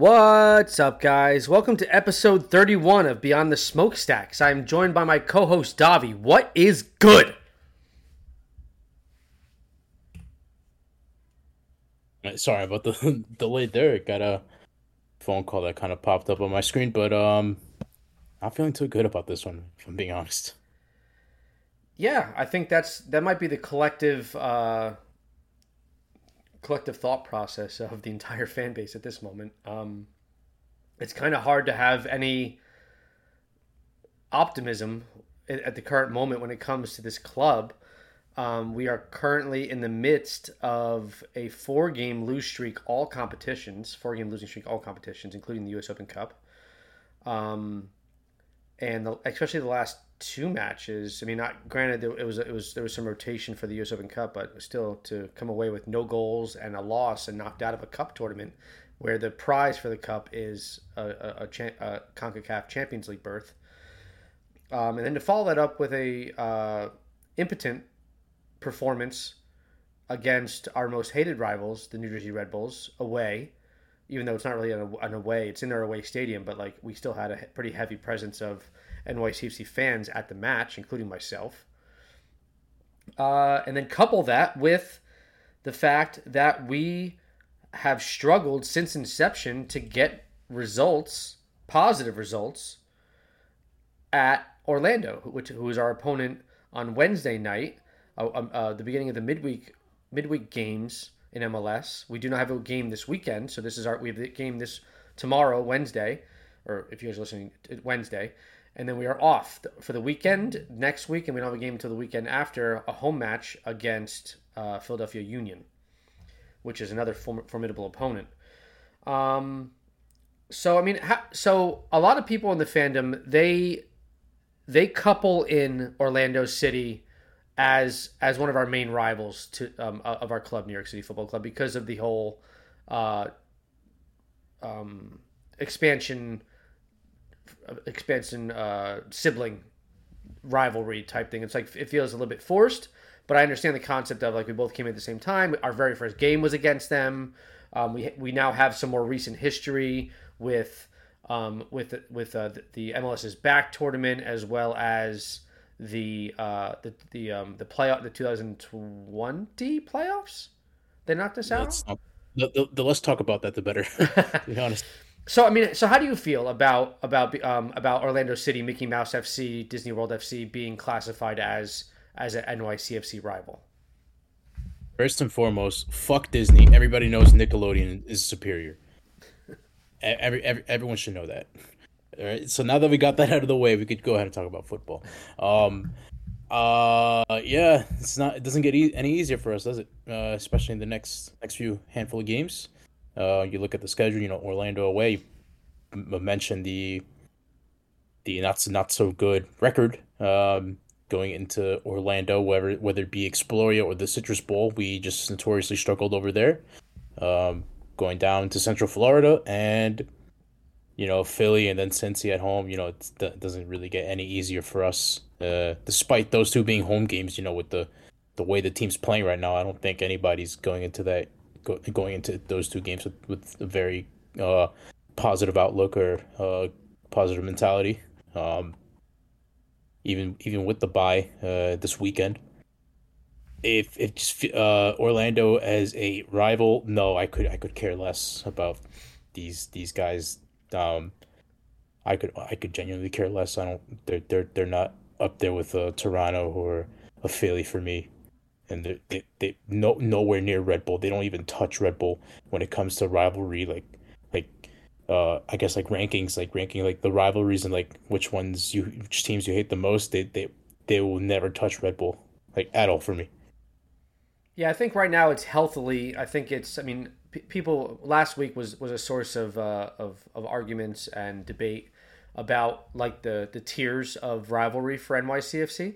What's up, guys? Welcome to episode 31 of Beyond the Smokestacks. I'm joined by my co host, Davi. What is good? Uh, Sorry about the delay there. It Got a phone call that kind of popped up on my screen, but um, not feeling too good about this one, if I'm being honest. Yeah, I think that's that might be the collective uh, collective thought process of the entire fan base at this moment. Um, it's kind of hard to have any optimism at the current moment when it comes to this club. Um, we are currently in the midst of a four game lose streak, all competitions, four game losing streak, all competitions, including the U.S. Open Cup. Um, and the, especially the last two matches. I mean, not granted, it was it was there was some rotation for the U.S. Open Cup, but still to come away with no goals and a loss and knocked out of a cup tournament, where the prize for the cup is a, a, a, cha- a Concacaf Champions League berth, um, and then to follow that up with a uh, impotent performance against our most hated rivals, the New Jersey Red Bulls, away. Even though it's not really an, an away, it's in their away stadium, but like we still had a pretty heavy presence of NYCFC fans at the match, including myself. Uh, and then couple that with the fact that we have struggled since inception to get results, positive results, at Orlando, which who is our opponent on Wednesday night, uh, um, uh, the beginning of the midweek midweek games in MLS. We do not have a game this weekend, so this is our we have the game this tomorrow, Wednesday, or if you guys are listening, Wednesday, and then we are off for the weekend next week, and we don't have a game until the weekend after a home match against uh, Philadelphia Union, which is another form- formidable opponent. Um, so I mean, ha- so a lot of people in the fandom they they couple in Orlando City as as one of our main rivals to um, of our club, New York City Football Club, because of the whole uh, um, expansion expansion uh, sibling rivalry type thing. It's like it feels a little bit forced, but I understand the concept of like we both came at the same time. Our very first game was against them. Um, we we now have some more recent history with um, with with uh, the MLS's back tournament as well as the uh, the the um, the playoff the 2020 playoffs. They knocked us out. The, the, the less talk about that, the better. to be honest. So I mean, so how do you feel about about um, about Orlando City, Mickey Mouse FC, Disney World FC being classified as as an NYCFC rival? First and foremost, fuck Disney. Everybody knows Nickelodeon is superior. Every, every everyone should know that. All right. So now that we got that out of the way, we could go ahead and talk about football. Um, uh, yeah, it's not. It doesn't get e- any easier for us, does it? Uh, especially in the next next few handful of games. Uh, you look at the schedule. You know, Orlando away. M- mentioned the the not not so good record. Um, going into Orlando, whether whether it be Exploria or the Citrus Bowl, we just notoriously struggled over there. Um, going down to Central Florida and you know Philly and then Cincy at home. You know that doesn't really get any easier for us. Uh, despite those two being home games, you know with the the way the team's playing right now, I don't think anybody's going into that go, going into those two games with, with a very uh, positive outlook or uh, positive mentality. Um, even even with the bye uh, this weekend. If if just uh, Orlando as a rival, no, I could I could care less about these these guys. Um, I could I could genuinely care less. I don't. They're they're they're not up there with uh, Toronto or a Philly for me, and they they they no nowhere near Red Bull. They don't even touch Red Bull when it comes to rivalry. Like like uh I guess like rankings, like ranking like the rivalries and like which ones you which teams you hate the most. They they they will never touch Red Bull like at all for me. Yeah, I think right now it's healthily. I think it's. I mean, p- people last week was was a source of uh, of of arguments and debate about like the the tiers of rivalry for NYCFC.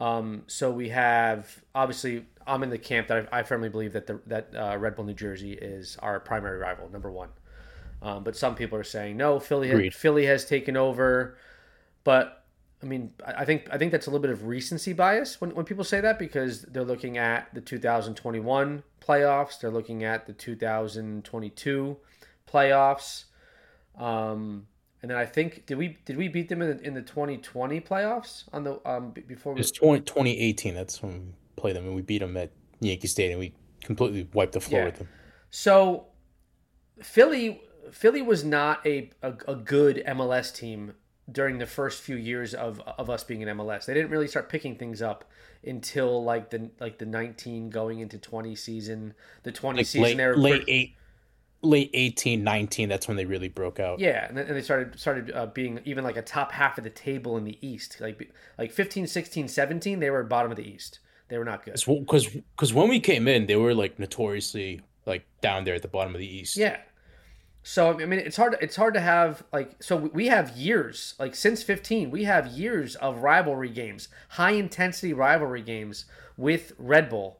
Um, so we have obviously I'm in the camp that I, I firmly believe that the that uh, Red Bull New Jersey is our primary rival, number one. Um, but some people are saying no, Philly Agreed. Philly has taken over. But I mean, I I think I think that's a little bit of recency bias when, when people say that because they're looking at the 2021 playoffs, they're looking at the 2022 playoffs. Um, and then I think did we did we beat them in the, in the 2020 playoffs on the um before we It's 20, 2018. That's when we played them, and we beat them at Yankee Stadium. And we completely wiped the floor Yeah. with them. So Philly Philly was not a, a, a good MLS team during the first few years of, of us being in MLS. They didn't really start picking things up until like the like the 19 going into 20 season. The 20 Like season late, they were late eight, late 18, 19. That's when they really broke out. Yeah, and and they started started uh, being even like a top half of the table in the East. Like like 15, 16, 17, they were bottom of the East. They were not good. because because when we came in, they were like notoriously like down there at the bottom of the East. Yeah. So I mean, it's hard. It's hard to have like. So we have years, like since fifteen, we have years of rivalry games, high intensity rivalry games with Red Bull.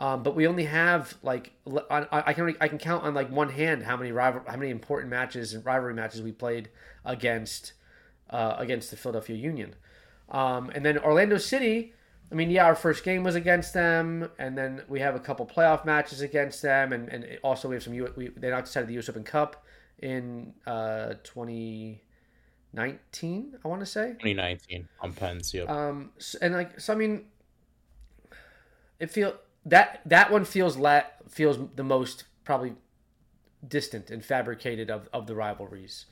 Um, but we only have like I, I can only, I can count on like one hand how many rival how many important matches and rivalry matches we played against uh, against the Philadelphia Union. Um, and then Orlando City, I mean, yeah, our first game was against them, and then we have a couple playoff matches against them, and, and also we have some. U- we, they knocked us out of the U.S. Open Cup in uh, 2019, I want to say. 2019 on Pens. Yep. Um, s- and like, so I mean, it feel that that one feels la- feels the most probably distant and fabricated of, of the rivalries.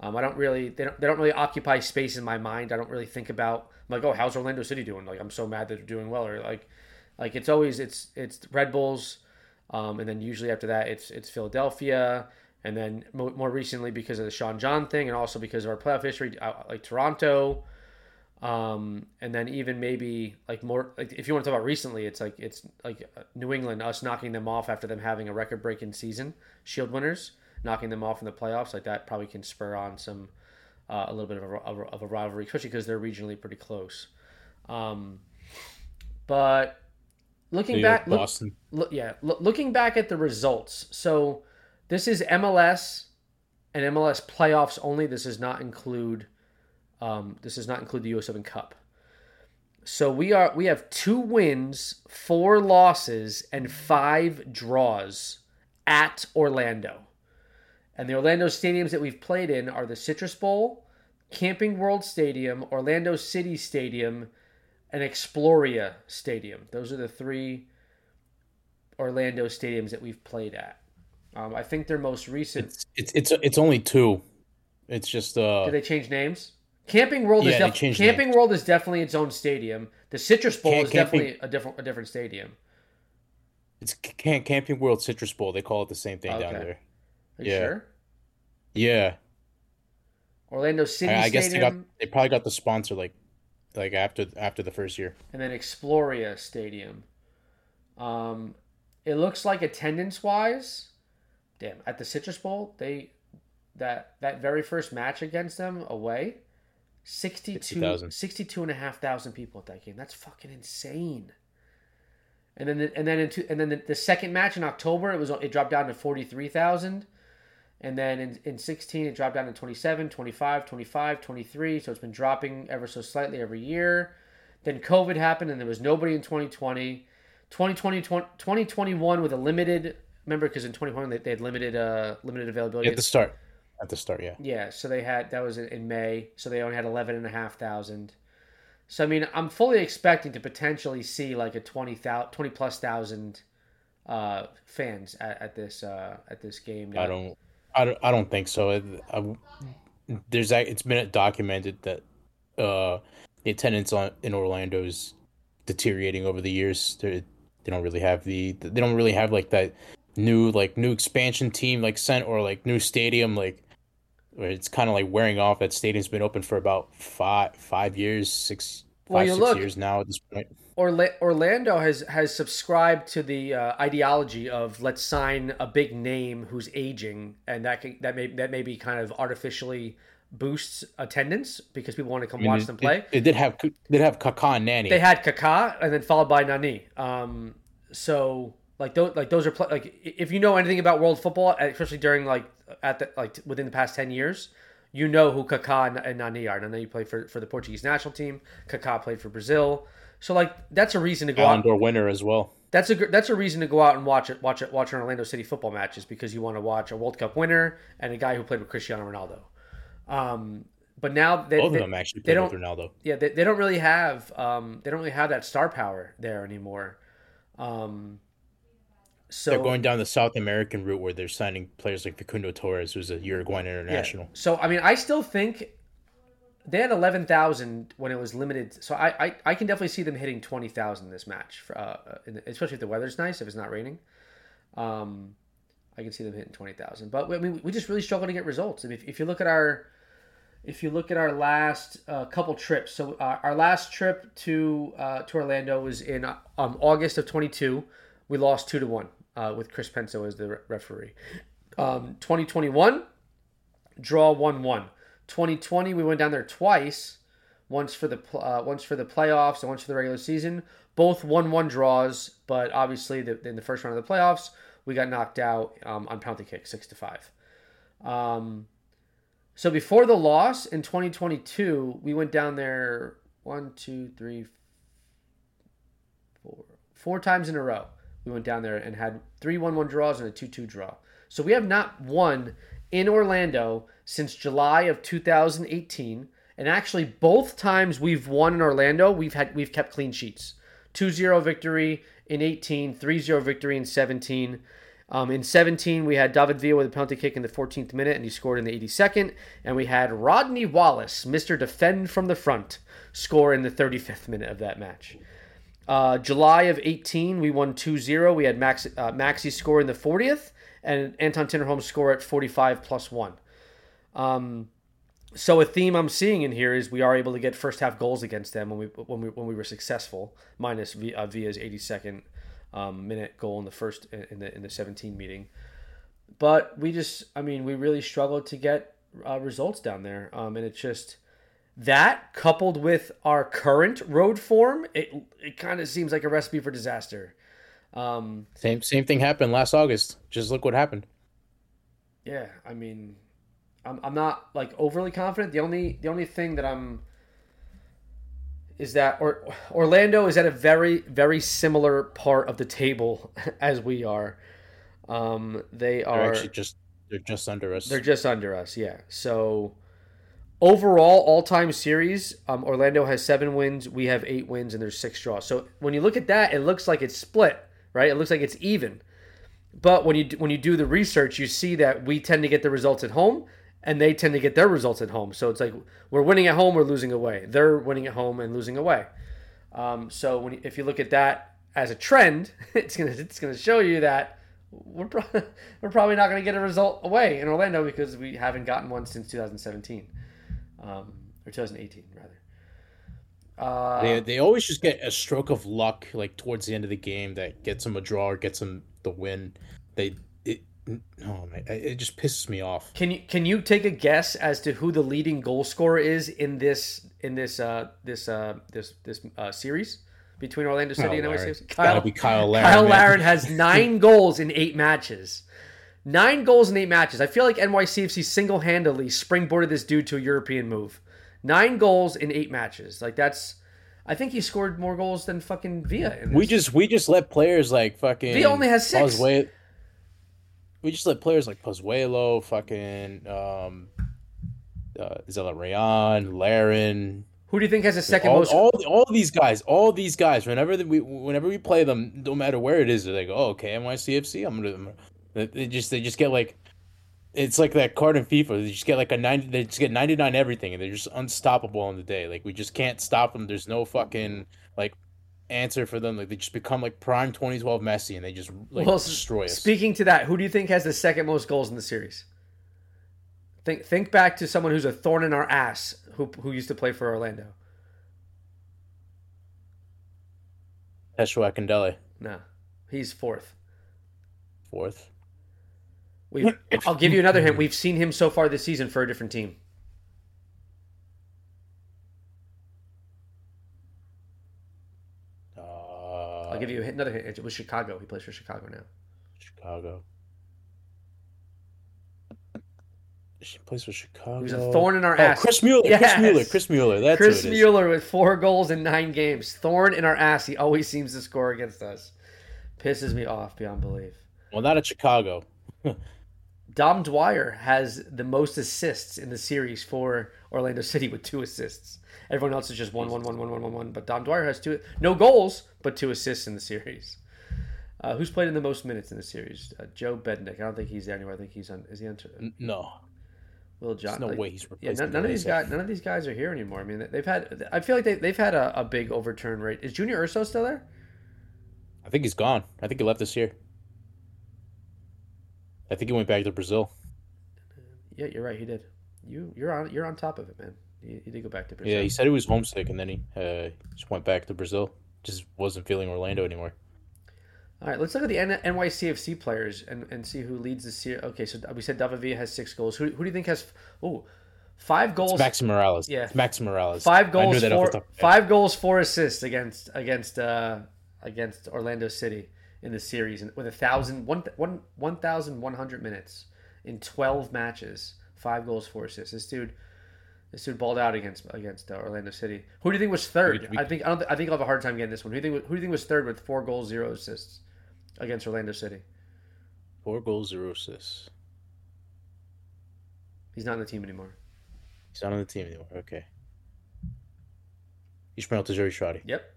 Um, I don't really they don't they don't really occupy space in my mind. I don't really think about I'm like oh how's Orlando City doing? Like I'm so mad that they're doing well or like like it's always it's it's Red Bulls, um, and then usually after that it's it's Philadelphia, and then mo- more recently because of the Sean John thing and also because of our playoff history uh, like Toronto, um, and then even maybe like more like if you want to talk about recently, it's like it's like uh, New England us knocking them off after them having a record breaking season, Shield winners knocking them off in the playoffs like that probably can spur on some uh, a little bit of a, of a- rivalry, especially because they're regionally pretty close. Um, but looking New back, look, look, yeah, loo- looking back at the results. So this is MLS and MLS playoffs only. This does not include. Um, this does not include the U.S. Open Cup. So we are we have two wins, four losses, and five draws at Orlando. And the Orlando stadiums that we've played in are the Citrus Bowl, Camping World Stadium, Orlando City Stadium, and Exploria Stadium. Those are the three Orlando stadiums that we've played at. Um, I think their most recent. It's it's it's it's only two. It's just uh Did they change names? Camping World is Yeah, they def- changed Camping World is definitely its own stadium. The Citrus Bowl Camp- is Camping- definitely a different a different stadium. it's Camp, Camping World Citrus Bowl. They call it the same thing down there. Are you Yeah. sure? Yeah, Orlando City I, I guess they got they probably got the sponsor like like after after the first year. and then Exploria Stadium. Um, it looks like attendance wise, damn, at the Citrus Bowl, they that that very first match against them away, 62, 62 and a half thousand people at that game. That's fucking insane. And then the, and then into, and then the, the second match in October, it was it dropped down to 43,000. And then in, in 16, it dropped down to 27, 25, 25, 23. So it's been dropping ever so slightly every year. Then COVID happened and there was nobody in 2020. 2020, 2021 with a limited, remember, because in 2021 they, they had limited uh limited availability. At the start. At the start, yeah. Yeah, so they had that was in- May, so they only had eleven and a half thousand. So I mean, I'm fully expecting to potentially see like a 20, 000, 20 plus thousand uh, fans at, at this uh, at this game. I don't I don't I don't think so. I, I- there's it's been documented that uh the attendance on in Orlando is deteriorating over the years. They they don't really have the they don't really have like that new like new expansion team like sent or like new stadium like it's kind of like wearing off. That stadium's been open for about five five years, six Well, five six look- years now at this point. Orla- Orlando has has subscribed to the uh, ideology of let's sign a big name who's aging, and that can, that may that maybe kind of artificially boosts attendance because people want to come watch them play. It, it did have it did have Kaká and Nani. they had Kaká and then followed by Nani. Um, so like those like those are pl- like if you know anything about world football, especially during like at the like within the past ten years, you know who Kaká and, Nani are. And then you play for for the Portuguese national team. Kaká played for Brazil. So like that's a reason to go Ballon out. d'Or winner as well. that's a that's a reason to go out and watch it watch it watch an Orlando City football match is because you want to watch a World Cup winner and a guy who played with Cristiano Ronaldo. Um, but now they, Both they- of them actually they don't Ronaldo. yeah they, they don't really have um, they don't really have that star power there anymore. Um, so They're going down the South American route where they're signing players like Facundo Torres, who's a Uruguayan Yeah. international. So I mean, I still think they had eleven thousand when it was limited. So I, I, I can definitely see them hitting twenty thousand this match, for, uh, in the- especially if the weather's nice. If it's not raining, um, I can see them hitting twenty thousand. But I mean, we just really struggle to get results. I mean, if, if you look at our if you look at our last uh, couple trips, so uh, our last trip to uh, to Orlando was in uh, um, August of 22. We lost two to one uh, with Chris Penso as the re- referee. Um, 2021, draw one one. 2020, we went down there twice, once for the uh, once for the playoffs and once for the regular season. Both one one draws, but obviously the, in the first round of the playoffs, we got knocked out um, on penalty kick, six to five. Um, so before the loss in 2022, we went down there one, two, three, four, four times in a row. We went down there and had three one-one draws and a two-two draw. So we have not won in Orlando since July of 2018. And actually, both times we've won in Orlando, we've had we've kept clean sheets. 2-0 victory in 18, 3-0 victory in 17. Um, in 17, we had David Villa with a penalty kick in the 14th minute, and he scored in the 82nd. And we had Rodney Wallace, Mr. Defend from the Front, score in the 35th minute of that match. Uh, July of 18, we won 2-0. We had Max, uh, Maxi score in the 40th, and Anton Tinnerholm score at 45 plus 1. Um, so a theme I'm seeing in here is we are able to get first half goals against them when we when we when we were successful, minus v, uh, Villa's 82nd um, minute goal in the first in the in the 17 meeting. But we just, I mean, we really struggled to get uh, results down there, um, and it's just that coupled with our current road form, it it kind of seems like a recipe for disaster. Um, Same same thing happened last August. Just look what happened. yeah, I mean, I'm, I'm not like overly confident. The only the only thing that I'm is that or Orlando is at a very very similar part of the table as we are. Um, they They're are actually just they're just under us. They're just under us, yeah. So overall, all-time series, um, Orlando has seven wins. We have eight wins, and there's six draws. So when you look at that, it looks like it's split, right? It looks like it's even. But when you when you do the research, you see that we tend to get the results at home, and they tend to get their results at home. So it's like we're winning at home, we're losing away. They're winning at home and losing away. Um, so when if you look at that as a trend, it's gonna it's gonna show you that we're pro- we're probably not gonna get a result away in Orlando because we haven't gotten one since 2017 um, or 2018 rather. Uh, They, they always just get a stroke of luck like towards the end of the game that gets them a draw or gets them the win. They it oh man, it just pisses me off. Can you can you take a guess as to who the leading goal scorer is in this in this uh, this uh, this this uh, series between Orlando City and Cyle. It's gotta be Cyle Larin, Cyle man. Larin has nine goals in eight matches. Nine goals in eight matches. I feel like NYCFC single handedly springboarded this dude to a European move. Nine goals in eight matches. Like that's. I think he scored more goals than fucking Villa. In this. We just we just let players like fucking He only has six. Pozuelo- we just let players like Pozuelo, fucking um uh, Zella Rayon, Larin, Who do you think has the second all, most? all all these guys, all these guys. Whenever we whenever we play them, no matter where it is, they're like, oh, okay, NYCFC. I'm gonna. I'm gonna they- just they just get like, it's like that card in FIFA. They just get like a ninety. They just get ninety nine everything, and they're just unstoppable on the day. Like we just can't stop them. There's no fucking like answer for them. Like they just become like prime 2012 Messi, and they just like Well, destroy us. Speaking to that, who do you think has the second most goals in the series? Think think back to someone who's a thorn in our ass who who used to play for Orlando. Joshua Akindele, No, he's fourth. fourth. We I'll give you another hint. We've seen him so far this season for a different team. Uh, I'll give you another hint. It was Chicago. He plays for Chicago now. Chicago. She plays for Chicago. He was a thorn in our Oh, ass. Chris Mueller. Yes. Chris Mueller. Chris Mueller. That's Chris who it is. Mueller with four goals in nine games. Thorn in our ass. He always seems to score against us. pisses me off beyond belief. Well, not at Chicago. Dom Dwyer has the most assists in the series for Orlando City with two assists. Everyone else is just one, one, one, one, one, one, one. But Dom Dwyer has two, no goals, but two assists in the series. Uh, who's played in the most minutes in the series? Uh, Joe Bendik. I don't think he's there anymore. I think he's on. Is he on? No, Will John? there's no like- way he's Yeah, none, none of these guys. None of these guys are here anymore. I mean, they've had. I feel like they, they've had a, a big overturn rate. Is Junior Urso still there? I think he's gone. I think he left this year. I think he went back to Brazil. Yeah, you're right. He did. You you're on you're on top of it, man. He, he did go back to Brazil. Yeah, he said he was homesick, and then he uh, just went back to Brazil. Just wasn't feeling Orlando anymore. All right, let's look at the N- NYCFC players and, and see who leads the series. Okay, so we said David Villa has six goals. Who, who do you think has oh five goals? It's Maxi Morales. Yeah. It's Maxi Morales. five goals, knew that off four, the top of my head. five goals, four assists against against uh, against Orlando City in the series, and with a thousand one one one thousand one hundred minutes in twelve matches, five goals, four assists. This dude, this dude balled out against against uh, Orlando City. Who do you think was third? We- we- I think I don't. I think I'll have a hard time getting this one. Who do you think? Who do you think was third with four goals, zero assists against Orlando City? Four goals, zero assists. He's not in the team anymore. He's not on the team anymore. Okay. He's Ismael Tajouri Shradi. Yep.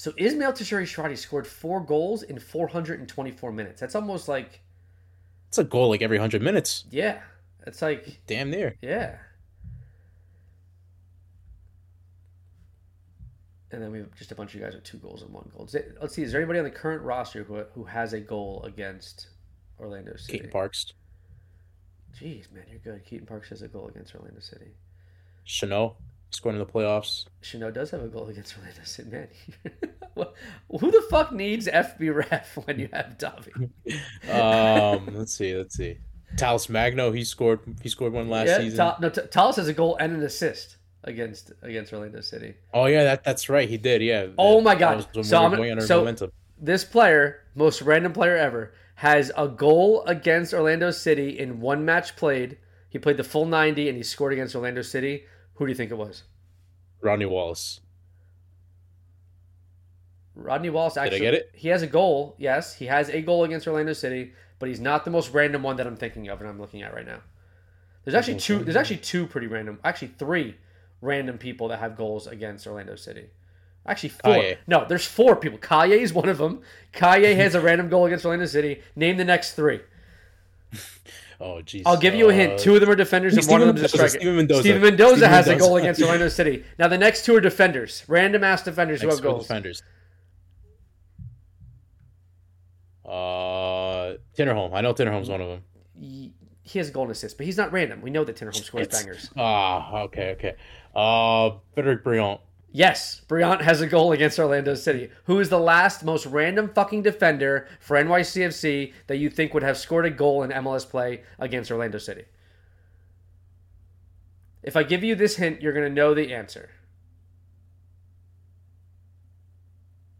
So Ismael Tajouri Shradi scored four goals in 424 minutes. That's almost like, It's a goal like every hundred minutes. yeah, it's like, Damn near. yeah. And then we have just a bunch of guys with two goals and one goal. Let's see, is there anybody on the current roster who, who has a goal against Orlando City? Keaton Parks. Jeez, man, you're good. Keaton Parks has a goal against Orlando City. Chanel scored in the playoffs. Chanel does have a goal against Orlando City, man. Who the fuck needs FBref when you have Davi? Um, let's see, let's see. Talles Magno, he scored. He scored one last yeah, season. No, T- Talles has a goal and an assist against against Orlando City. oh yeah, that that's right. He did. Yeah. Oh my God. So I'm- going under so- momentum. This player, most random player ever, has a goal against Orlando City in one match played. He played the full 90 and he scored against Orlando City. Who do you think it was? Rodney Wallace. Rodney Wallace actually. Did I get it? He has a goal. Yes, he has a goal against Orlando City, but he's not the most random one that I'm thinking of and I'm looking at right now. There's actually two there's actually two pretty random, actually three random people that have goals against Orlando City. Actually four. Kaye. No, there's four people. Kaye is one of them. Kaye has a random goal against Orlando City. Name the next three. Oh jeez. I'll give you a hint. Uh, Two of them are defenders and one of them is a striker. Mendoza, Steven Mendoza. Steven Mendoza Steven has a goal against Orlando City. Now the next two are defenders. Random ass defenders who have four goals. defenders. Uh, Tinnerholm. I know Tinnerholm's one of them. He he has a goal and assist, but he's not random. We know that Tinnerholm scores It's- bangers. Ah, okay, okay. Uh, Frédéric Brillant. Yes, Brillant has a goal against Orlando City. Who is the last most random fucking defender for NYCFC that you think would have scored a goal in MLS play against Orlando City? If I give you this hint, you're going to know the answer.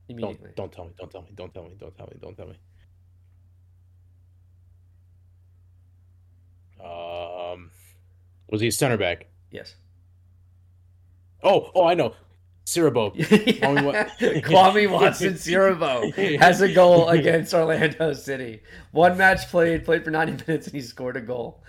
Immediately. Don't don't tell me. Don't tell me. Don't tell me. Don't tell me. Don't tell me. Um, was he a center back? Yes. Oh, oh, I know. Siriboe. Kwame Kwame Watson Siriboe has a goal against Orlando City. One match played, played for 90 minutes, and he scored a goal.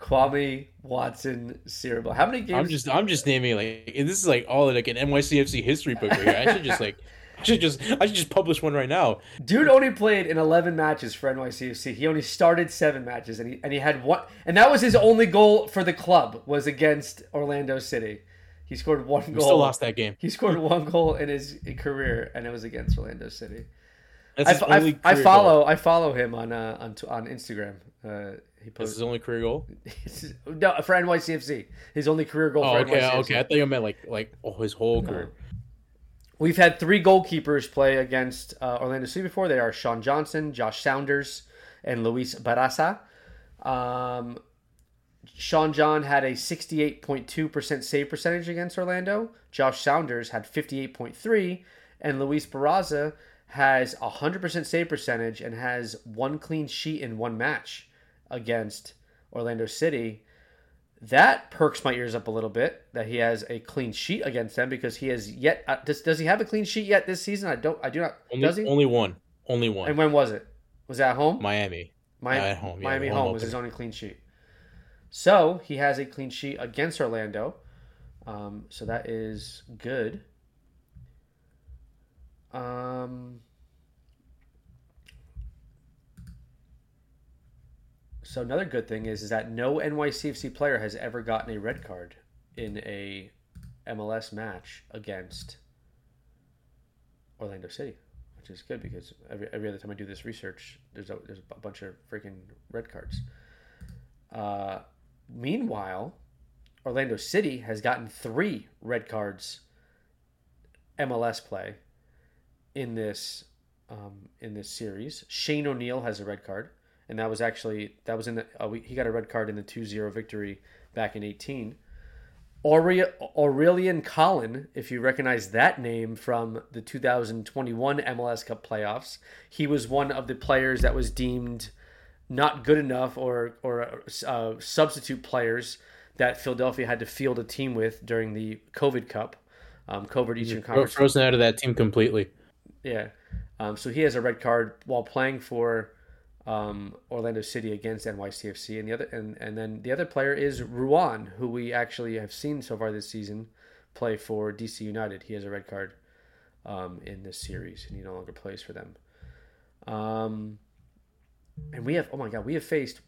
Kwame Watson Siriboe. How many games? I'm just I'm just naming like and this is like all like an NYCFC history book right here. I should just like I should just I should just publish one right now. Dude only played in 11 matches for NYCFC. He only started seven matches, and he and he had one, and that was his only goal for the club was against Orlando City. He scored one We goal. still lost that game. He scored one goal in his career, and it was against Orlando City. That's I, his I- only I follow goal. I follow him on uh, on on Instagram. Uh, he That's posts his only career goal. no for NYCFC. His only career goal Oh, for okay, NYCFC. okay. I thought you meant like like oh his whole career. We've had three goalkeepers play against uh, Orlando City before. They are Sean Johnson, Josh Saunders, and Luis Barraza. Um, Sean John had a 68.2% save percentage against Orlando. Josh Saunders had 58.3, and Luis Barraza has 100% save percentage and has one clean sheet in one match against Orlando City. That perks my ears up a little bit that he has a clean sheet against them because he has yet uh, does, does he have a clean sheet yet this season? I don't I do not Only does he? only one. Only one. And when was it? Was that home? Miami. Miami, at home, yeah, Miami home, home was his only clean sheet. So he has a clean sheet against Orlando. Um, so that is good. Um, so another good thing is, is that no NYCFC player has ever gotten a red card in a MLS match against Orlando City, which is good because every, every other time I do this research, there's a, there's a bunch of freaking red cards. Uh, meanwhile, Orlando City has gotten three red cards MLS play in this um, in this series. Shane O'Neill has a red card, and that was actually that was in the uh, we, he got a red card in the 2-0 victory back in 18. Aure- Aurélien Collin, if you recognize that name from the 2021 MLS Cup playoffs, he was one of the players that was deemed not good enough or or uh, substitute players that Philadelphia had to field a team with during the COVID Cup, um, COVID Eastern Fro- Conference. Frozen out of that team completely. Yeah. Um, so he has a red card while playing for um, Orlando City against NYCFC, and the other and, and then the other player is Ruan, who we actually have seen so far this season play for DC United. He has a red card um, in this series, and he no longer plays for them. Um, and we have oh my god, we have faced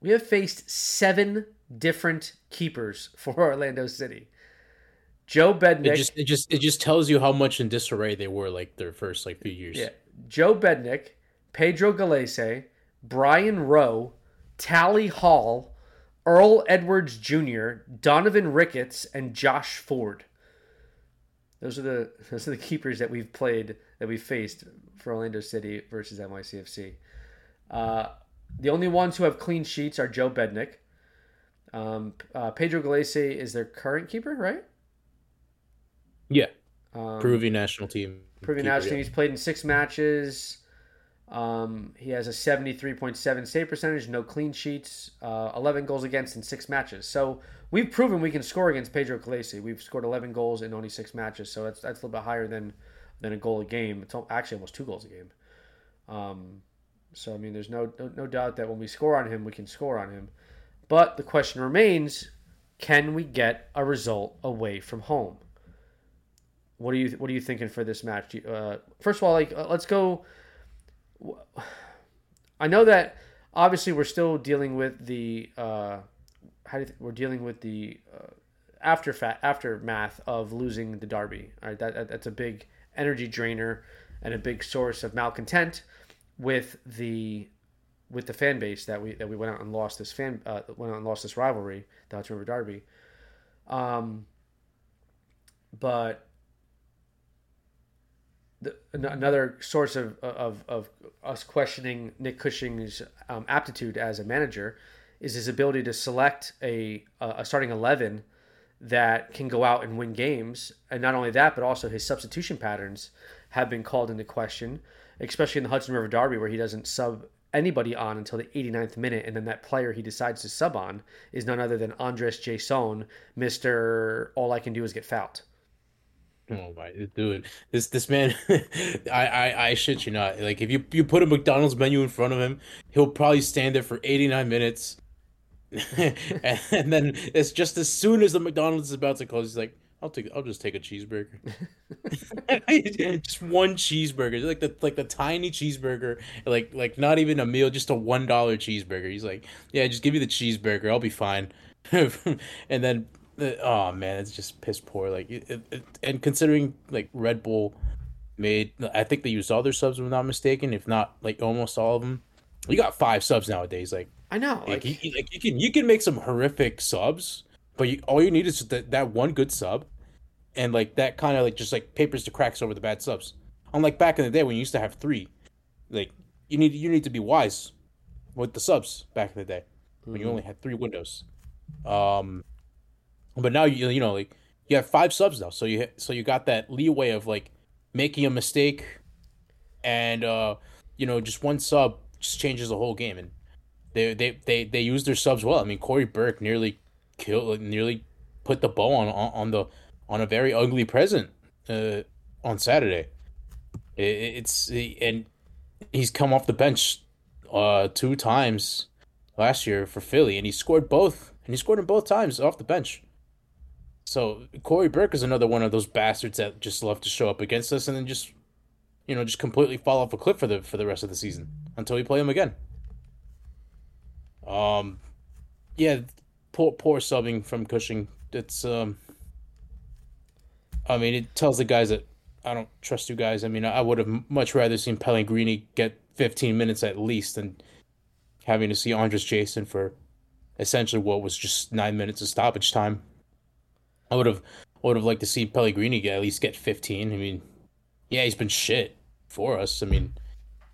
we have faced seven different keepers for Orlando City. Joe Bendik. It just it just it just tells you how much in disarray they were like their first like few years. Yeah. Joe Bendik, Pedro Gallese, Brian Rowe, Tally Hall, Earl Edwards Jr., Donovan Ricketts, and Josh Ford. Those are the those are the keepers that we've played that we've faced for Orlando City versus NYCFC. Uh, the only ones who have clean sheets are Joe Bendik. Um, uh, Pedro Gallese is their current keeper, right? Yeah. Um, Peruvian national team. Peruvian keeper, national team. yeah. He's played in six matches. Um, he has a 73.7 save percentage, no clean sheets, uh, 11 goals against in six matches. So we've proven we can score against Pedro Gallese. We've scored 11 goals in only six matches, so that's that's a little bit higher than than a goal a game. It's actually almost two goals a game. Um, so I mean, there's no, no no doubt that when we score on him, we can score on him. But the question remains: Can we get a result away from home? What are you What are you thinking for this match? Uh, first of all, like uh, let's go. I know that obviously we're still dealing with the uh, how do you th- we're dealing with the uh, after aftermath of losing the derby. All right, that, that that's a big energy drainer and a big source of malcontent with the with the fan base that we that we went out and lost this fan uh, went out and lost this rivalry, the Hudson River Derby. Um, but the, an- another source of, of, of us questioning Nick Cushing's um, aptitude as a manager is his ability to select a, a starting 11 that can go out and win games. And not only that, but also his substitution patterns have been called into question, especially in the Hudson River Derby, where he doesn't sub anybody on until the 89th minute. And then that player he decides to sub on is none other than Andres Jasson, Mr. All I Can Do Is Get Fouled. Oh my dude, this this man, I, I I shit you not. Like if you you put a McDonald's menu in front of him, he'll probably stand there for eighty nine minutes, and, then it's just as soon as the McDonald's is about to close, he's like, "I'll take, I'll just take a cheeseburger." just one cheeseburger, like the like the tiny cheeseburger, like like not even a meal, just a one dollar cheeseburger. He's like, "Yeah, just give me the cheeseburger, I'll be fine." and then oh man, it's just piss poor. Like, it, it, and considering like Red Bull made, I think they used all their subs, if I'm not mistaken. If not, like almost all of them. You got five subs nowadays. Like, I know. like, Like, you, you- like you can you can make some horrific subs, but you, all you need is that that one good sub, and like that kind of like just like papers the cracks over the bad subs. Unlike back in the day when you used to have three, like you need you need to be wise with the subs back in the day when you only had three windows. Um, but now you you know like you have five subs now, so you so you got that leeway of like making a mistake, and uh, you know just one sub just changes the whole game, and they they they they use their subs well. I mean Cory Burke nearly killed, nearly put the bow on on, on the on a very ugly present uh, on Saturday. It, it's and he's come off the bench uh two times last year for Philly, and he scored both, and he scored them both times off the bench. So Cory Burke is another one of those bastards that just love to show up against us and then just, you know, just completely fall off a cliff for the for the rest of the season until we play him again. Um, yeah, poor poor subbing from Cushing. It's um, I mean, it tells the guys that I don't trust you guys. I mean, I would have much rather seen Pellegrini get 15 minutes at least than having to see Andres Jasson for essentially what was just nine minutes of stoppage time. I would have would have liked to see Pellegrini get at least get 15. I mean, yeah, he's been shit for us. I mean,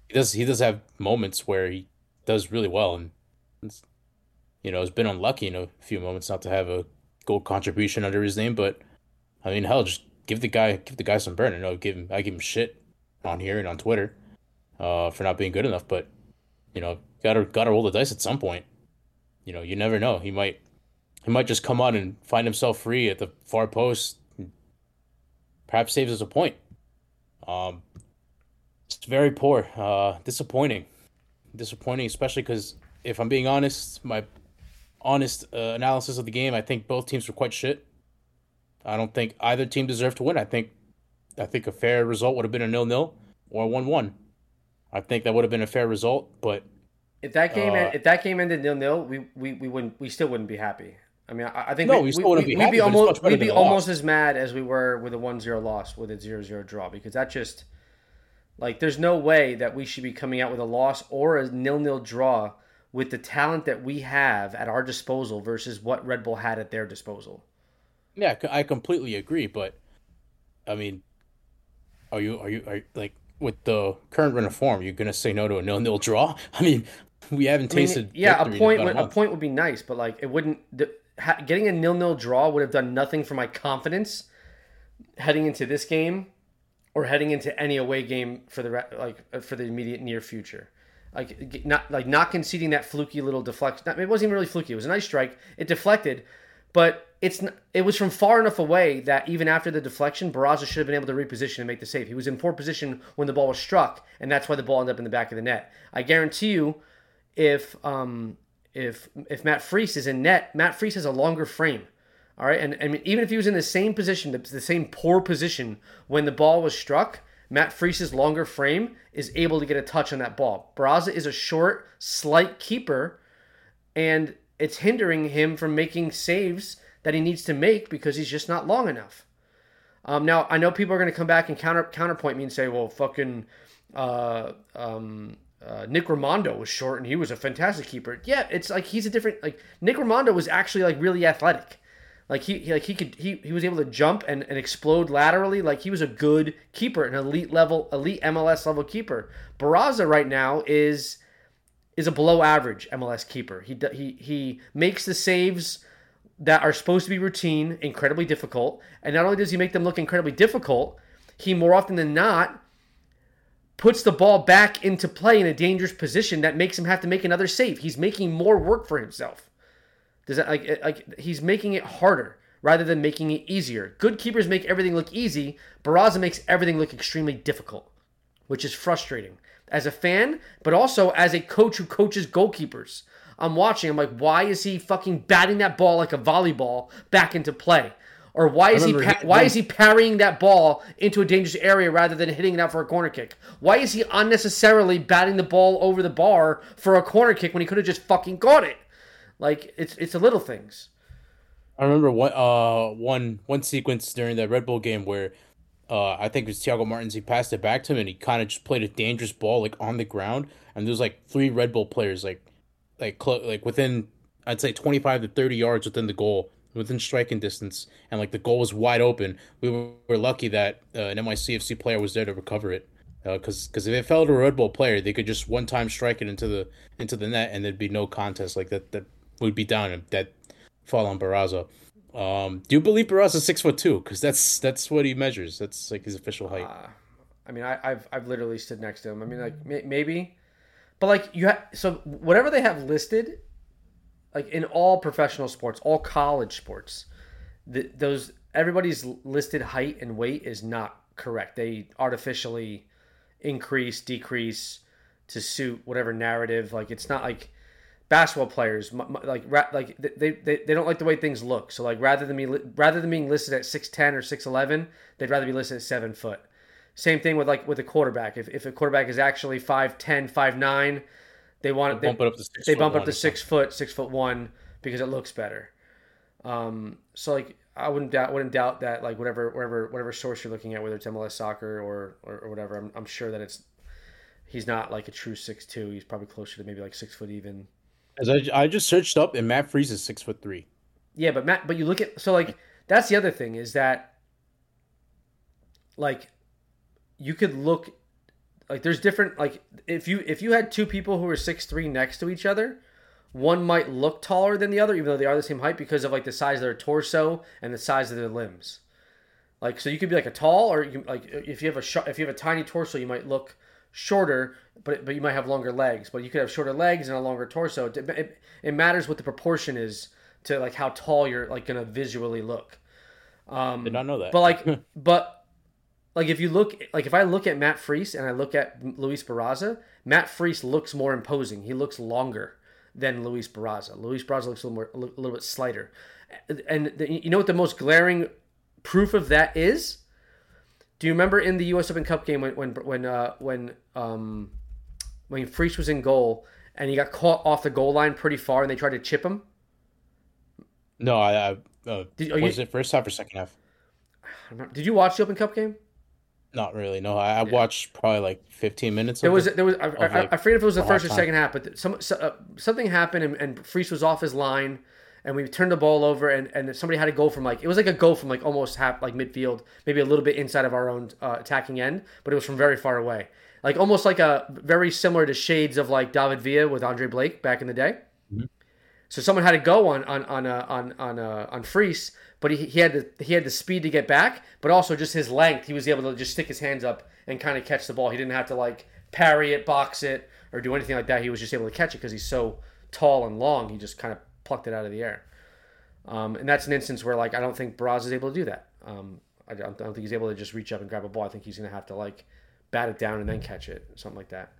he does he does have moments where he does really well, and you know, has been unlucky in a few moments not to have a goal contribution under his name. But I mean, hell, just give the guy give the guy some burn. I know give him I give him shit on here and on Twitter uh, for not being good enough, but you know, gotta gotta roll the dice at some point. You know, you never know. He might he might just come on and find himself free at the far post. Perhaps saves us a point. Um, it's very poor. Uh, disappointing. Disappointing, especially because if I'm being honest, my honest uh, analysis of the game, I think both teams were quite shit. I don't think either team deserved to win. I think, I think a fair result would have been a nil-nil or a one-one. I think that would have been a fair result, but if that game uh, if that game ended nil-nil, we, we, we wouldn't we still wouldn't be happy. I mean, I, I think no, we, we we, be be almost, we'd be almost as mad as we were with a 1-0 loss with a 0-0 draw because that just like there's no way that we should be coming out with a loss or a nil-nil draw with the talent that we have at our disposal versus what Red Bull had at their disposal. Yeah, I completely agree, but I mean, are you are you are you, like with the current run of form, you're gonna say no to a nil-nil draw? I mean, we haven't tasted. I mean, yeah, a point would, a, a, point would be nice, but like it wouldn't. The, ha, getting a nil-nil draw would have done nothing for my confidence heading into this game or heading into any away game for the like uh, for the immediate near future like not like not conceding that fluky little deflection. It wasn't even really fluky. It was a nice strike. It deflected, but it's it was from far enough away that even after the deflection, Barraza should have been able to reposition and make the save. He was in poor position when the ball was struck, and that's why the ball ended up in the back of the net. I guarantee you, if um if if Matt Freese is in net, Matt Freese has a longer frame. All right, and, and even if he was in the same position, the, the same poor position when the ball was struck, Matt Freese's longer frame is able to get a touch on that ball. Barraza is a short, slight keeper, and it's hindering him from making saves that he needs to make because he's just not long enough. Um, now I know people are going to come back and counter counterpoint me and say, "Well, fucking uh, um, uh, Nick Rimando was short and he was a fantastic keeper." Yeah, it's like he's a different like Nick Rimando was actually like really athletic. Like he, like he could he, he was able to jump and, and explode laterally. Like he was a good keeper, an elite level, elite MLS level keeper. Barraza right now is is a below average MLS keeper. He he he makes the saves that are supposed to be routine incredibly difficult, and not only does he make them look incredibly difficult, he more often than not puts the ball back into play in a dangerous position that makes him have to make another save. He's making more work for himself. Does that like like he's making it harder rather than making it easier? Good keepers make everything look easy. Barraza makes everything look extremely difficult, which is frustrating as a fan, but also as a coach who coaches goalkeepers. I'm watching. I'm like, why is he fucking batting that ball like a volleyball back into play? Or why is he pa- why is he parrying that ball into a dangerous area rather than hitting it out for a corner kick? Why is he unnecessarily batting the ball over the bar for a corner kick when he could have just fucking caught it? Like it's it's the little things. I remember one uh one one sequence during the Red Bull game where uh I think it was Thiago Martins he passed it back to him and he kind of just played a dangerous ball like on the ground and there's like three Red Bull players like like cl- like within I'd say 25 to 30 yards within the goal within striking distance and like the goal was wide open. We were, were lucky that uh, an NYCFC player was there to recover it because uh, because if it fell to a Red Bull player, they could just one time strike it into the into the net and there'd be no contest like that that would be down and that fall on Barraza. Um, do you believe Barraza's six foot two? Because that's that's what he measures. That's like his official height. Uh, I mean, I, have I've literally stood next to him. I mean, like may, maybe, but like you have so whatever they have listed, like in all professional sports, all college sports, the, those everybody's listed height and weight is not correct. They artificially increase, decrease to suit whatever narrative. Like it's not like basketball players like like they, they, they don't like the way things look. So like rather than me rather than being listed at six ten or six eleven, they'd rather be listed at seven foot. Same thing with like with a quarterback. If, if a quarterback is actually 5'10", 5'9", they want they, bump it up to six they bump up to six foot, six foot one because it looks better. Um, so like I wouldn't doubt wouldn't doubt that like whatever whatever whatever source you're looking at, whether it's MLS soccer or or, or whatever, I'm, I'm sure that it's he's not like a true six two. He's probably closer to maybe like six foot even. As I, I just searched up and Matt Freese is six foot three. Yeah, but Matt, but you look at so like that's the other thing is that like you could look like there's different like if you if you had two people who were six three next to each other, one might look taller than the other, even though they are the same height because of like the size of their torso and the size of their limbs. Like so, you could be like a tall, or you like if you have a sh- if you have a tiny torso, you might look shorter, but but you might have longer legs. But you could have shorter legs and a longer torso. It, it, it matters what the proportion is to like how tall you're like gonna visually look. Um, Did not know that. But like, but like if you look, like if I look at Matt Freese and I look at Luis Barraza, Matt Freese looks more imposing. He looks longer than Luis Barraza. Luis Barraza looks a little more, a little bit slighter. And the, you know what the most glaring proof of that is? Do you remember in the U.S. Open Cup game when when when uh, when um, when Freese was in goal and he got caught off the goal line pretty far and they tried to chip him? No, I, I uh, Did, was you, it first half or second half? Did you watch the Open Cup game? Not really. No, I, I watched probably like 15 minutes. There was there was I, I, like I forget if it was the first or second half, but some so, uh, something happened and, and Freese was off his line, and we turned the ball over, and, and somebody had to go from like it was like a go from like almost half like midfield, maybe a little bit inside of our own uh, attacking end, but it was from very far away, like almost like a very similar to shades of like David Villa with Andre Blake back in the day. Mm-hmm. So someone had to go on on on uh, on on uh, on Freese, but he, he had the he had the speed to get back, but also just his length. He was able to just stick his hands up and kind of catch the ball. He didn't have to like parry it, box it, or do anything like that. He was just able to catch it because he's so tall and long. He just kind of plucked it out of the air. Um, and that's an instance where like I don't think Braz is able to do that. Um, I, don't, I don't think he's able to just reach up and grab a ball. I think he's going to have to like bat it down and then catch it, something like that.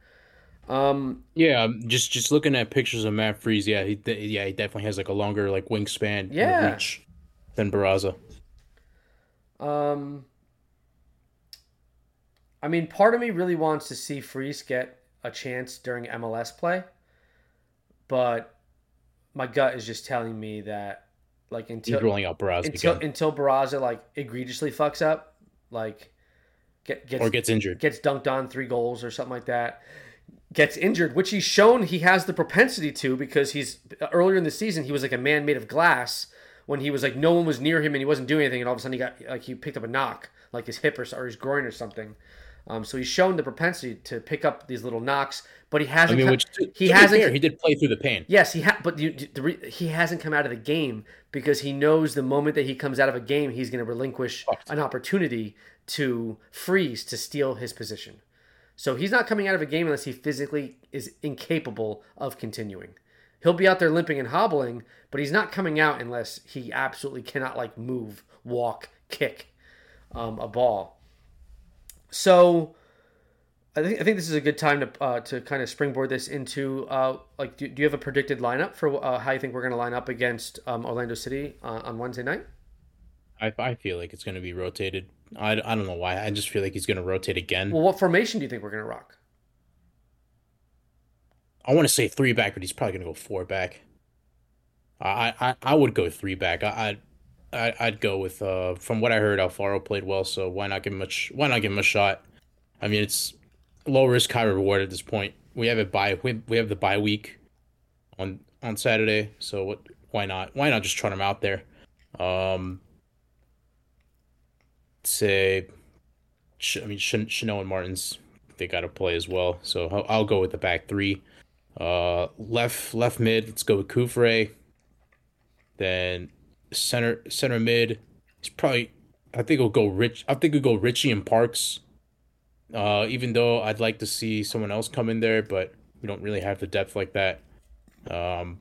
Um, yeah, just just looking at pictures of Matt Freese, yeah, he yeah he definitely has like a longer like wingspan, yeah, reach than Barraza. Um, I mean, part of me really wants to see Freese get a chance during MLS play, but my gut is just telling me that like until He's rolling out Barraza until again. until Barraza like egregiously fucks up, like get gets or gets injured, gets dunked on three goals or something like that gets injured, which he's shown he has the propensity to because he's uh, earlier in the season he was like a man made of glass when he was like no one was near him and he wasn't doing anything, and all of a sudden he got like he picked up a knock, like his hip or, or his groin or something. Um, so he's shown the propensity to pick up these little knocks, but he hasn't. I mean, which, he hasn't. Fair, he did play through the pain. Yes, he ha- but the, the, he hasn't come out of the game because he knows the moment that he comes out of a game, he's going to relinquish an opportunity to Freese to steal his position. So he's not coming out of a game unless he physically is incapable of continuing he'll be out there limping and hobbling, but he's not coming out unless he absolutely cannot like move, walk, kick um, a ball. So I think I think this is a good time to uh, to kind of springboard this into uh, like do, do you have a predicted lineup for uh, how you think we're going to line up against um, Orlando City uh, on Wednesday night? I, I feel like it's going to be rotated. I, I don't know why. I just feel like he's going to rotate again. Well, what formation do you think we're going to rock? I want to say three back, but he's probably gonna go four back. I I, I would go three back. I I'd, I'd go with uh from what I heard, Alfaro played well, so why not give him a why not give him a shot? I mean, it's low risk, high reward at this point. We have a bye we, we have the bye week on on Saturday, so what? Why not? Why not just trot him out there? Um, say, I mean, Chanot and Martins they got to play as well, so I'll, I'll go with the back three. Uh, left left mid, let's go with Cufré. Then center center mid, it's probably I think we'll go Rich. I think we'll go Richie and Parks. Uh, even though I'd like to see someone else come in there, but we don't really have the depth like that. Um,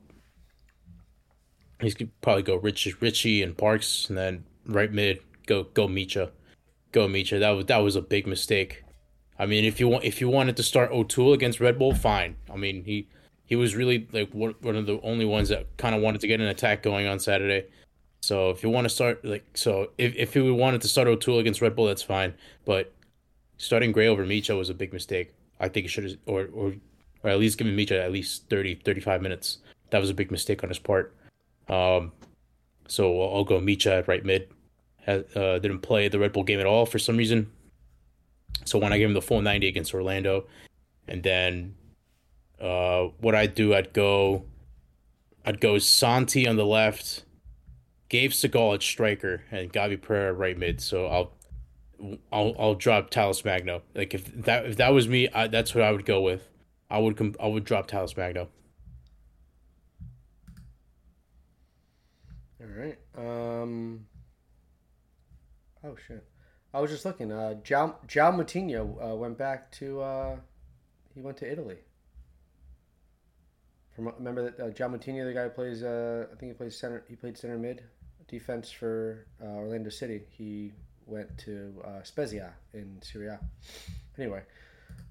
he's could probably go Richie, Richie and Parks, and then right mid go go Mitja, go Mitja. That was that was a big mistake I mean, if you want, if you wanted to start O'Toole against Red Bull, fine. I mean, he he was really like one of the only ones that kind of wanted to get an attack going on Saturday. So if you want to start like so, if if you wanted to start O'Toole against Red Bull, that's fine. But starting Gray over Mitja was a big mistake. I think he should have, or or or at least giving Mitja at least 30, 35 minutes. That was a big mistake on his part. Um, so I'll go Mitja at right mid. Uh, didn't play the Red Bull game at all for some reason. So when I gave him the full 90 against Orlando, and then uh, what I'd do, I'd go, I'd go Santi on the left, Gabe Segal at striker, and Gabi Pereira right mid. So I'll, I'll, I'll drop Talles Magno. Like if that if that was me, I, that's what I would go with. I would com- I would drop Talles Magno. All right. Um. Oh shit. I was just looking. Uh, João, João Moutinho uh, went back to. Uh, he went to Italy. From, remember that uh, João Moutinho, the guy who plays. Uh, I think he plays center. He played center mid, defense for uh, Orlando City. He went to uh, Spezia in Serie A. Anyway.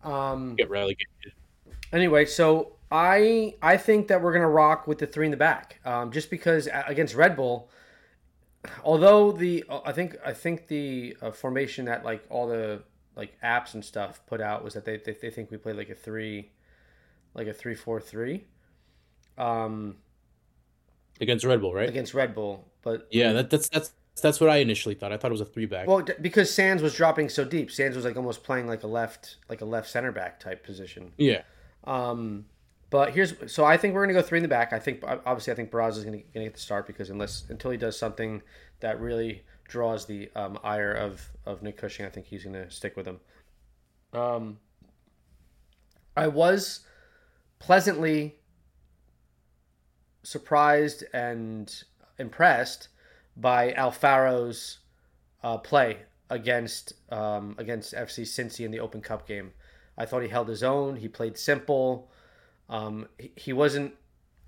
Um, Get relegated. Anyway, so I I think that we're gonna rock with the three in the back, um, just because uh, against Red Bull, although the I think I think the uh, formation that like all the like apps and stuff put out was that they they, they think we played like a three, like a three four three, um, against Red Bull, right? against Red Bull, but Yeah, that, that's that's that's what I initially thought. I thought it was a three back. well d- because Sands was dropping so deep, Sands was like almost playing like a left like a left center back type position. yeah, Um, but here's so I think we're gonna go three in the back. I think obviously I think Braz is gonna, gonna get the start because unless until he does something that really draws the um, ire of of Nick Cushing, I think he's gonna stick with him. Um, I was pleasantly surprised and impressed by Alfaro's uh, play against um, against FC Cincy in the Open Cup game. I thought he held his own. He played simple. Um, he, wasn't.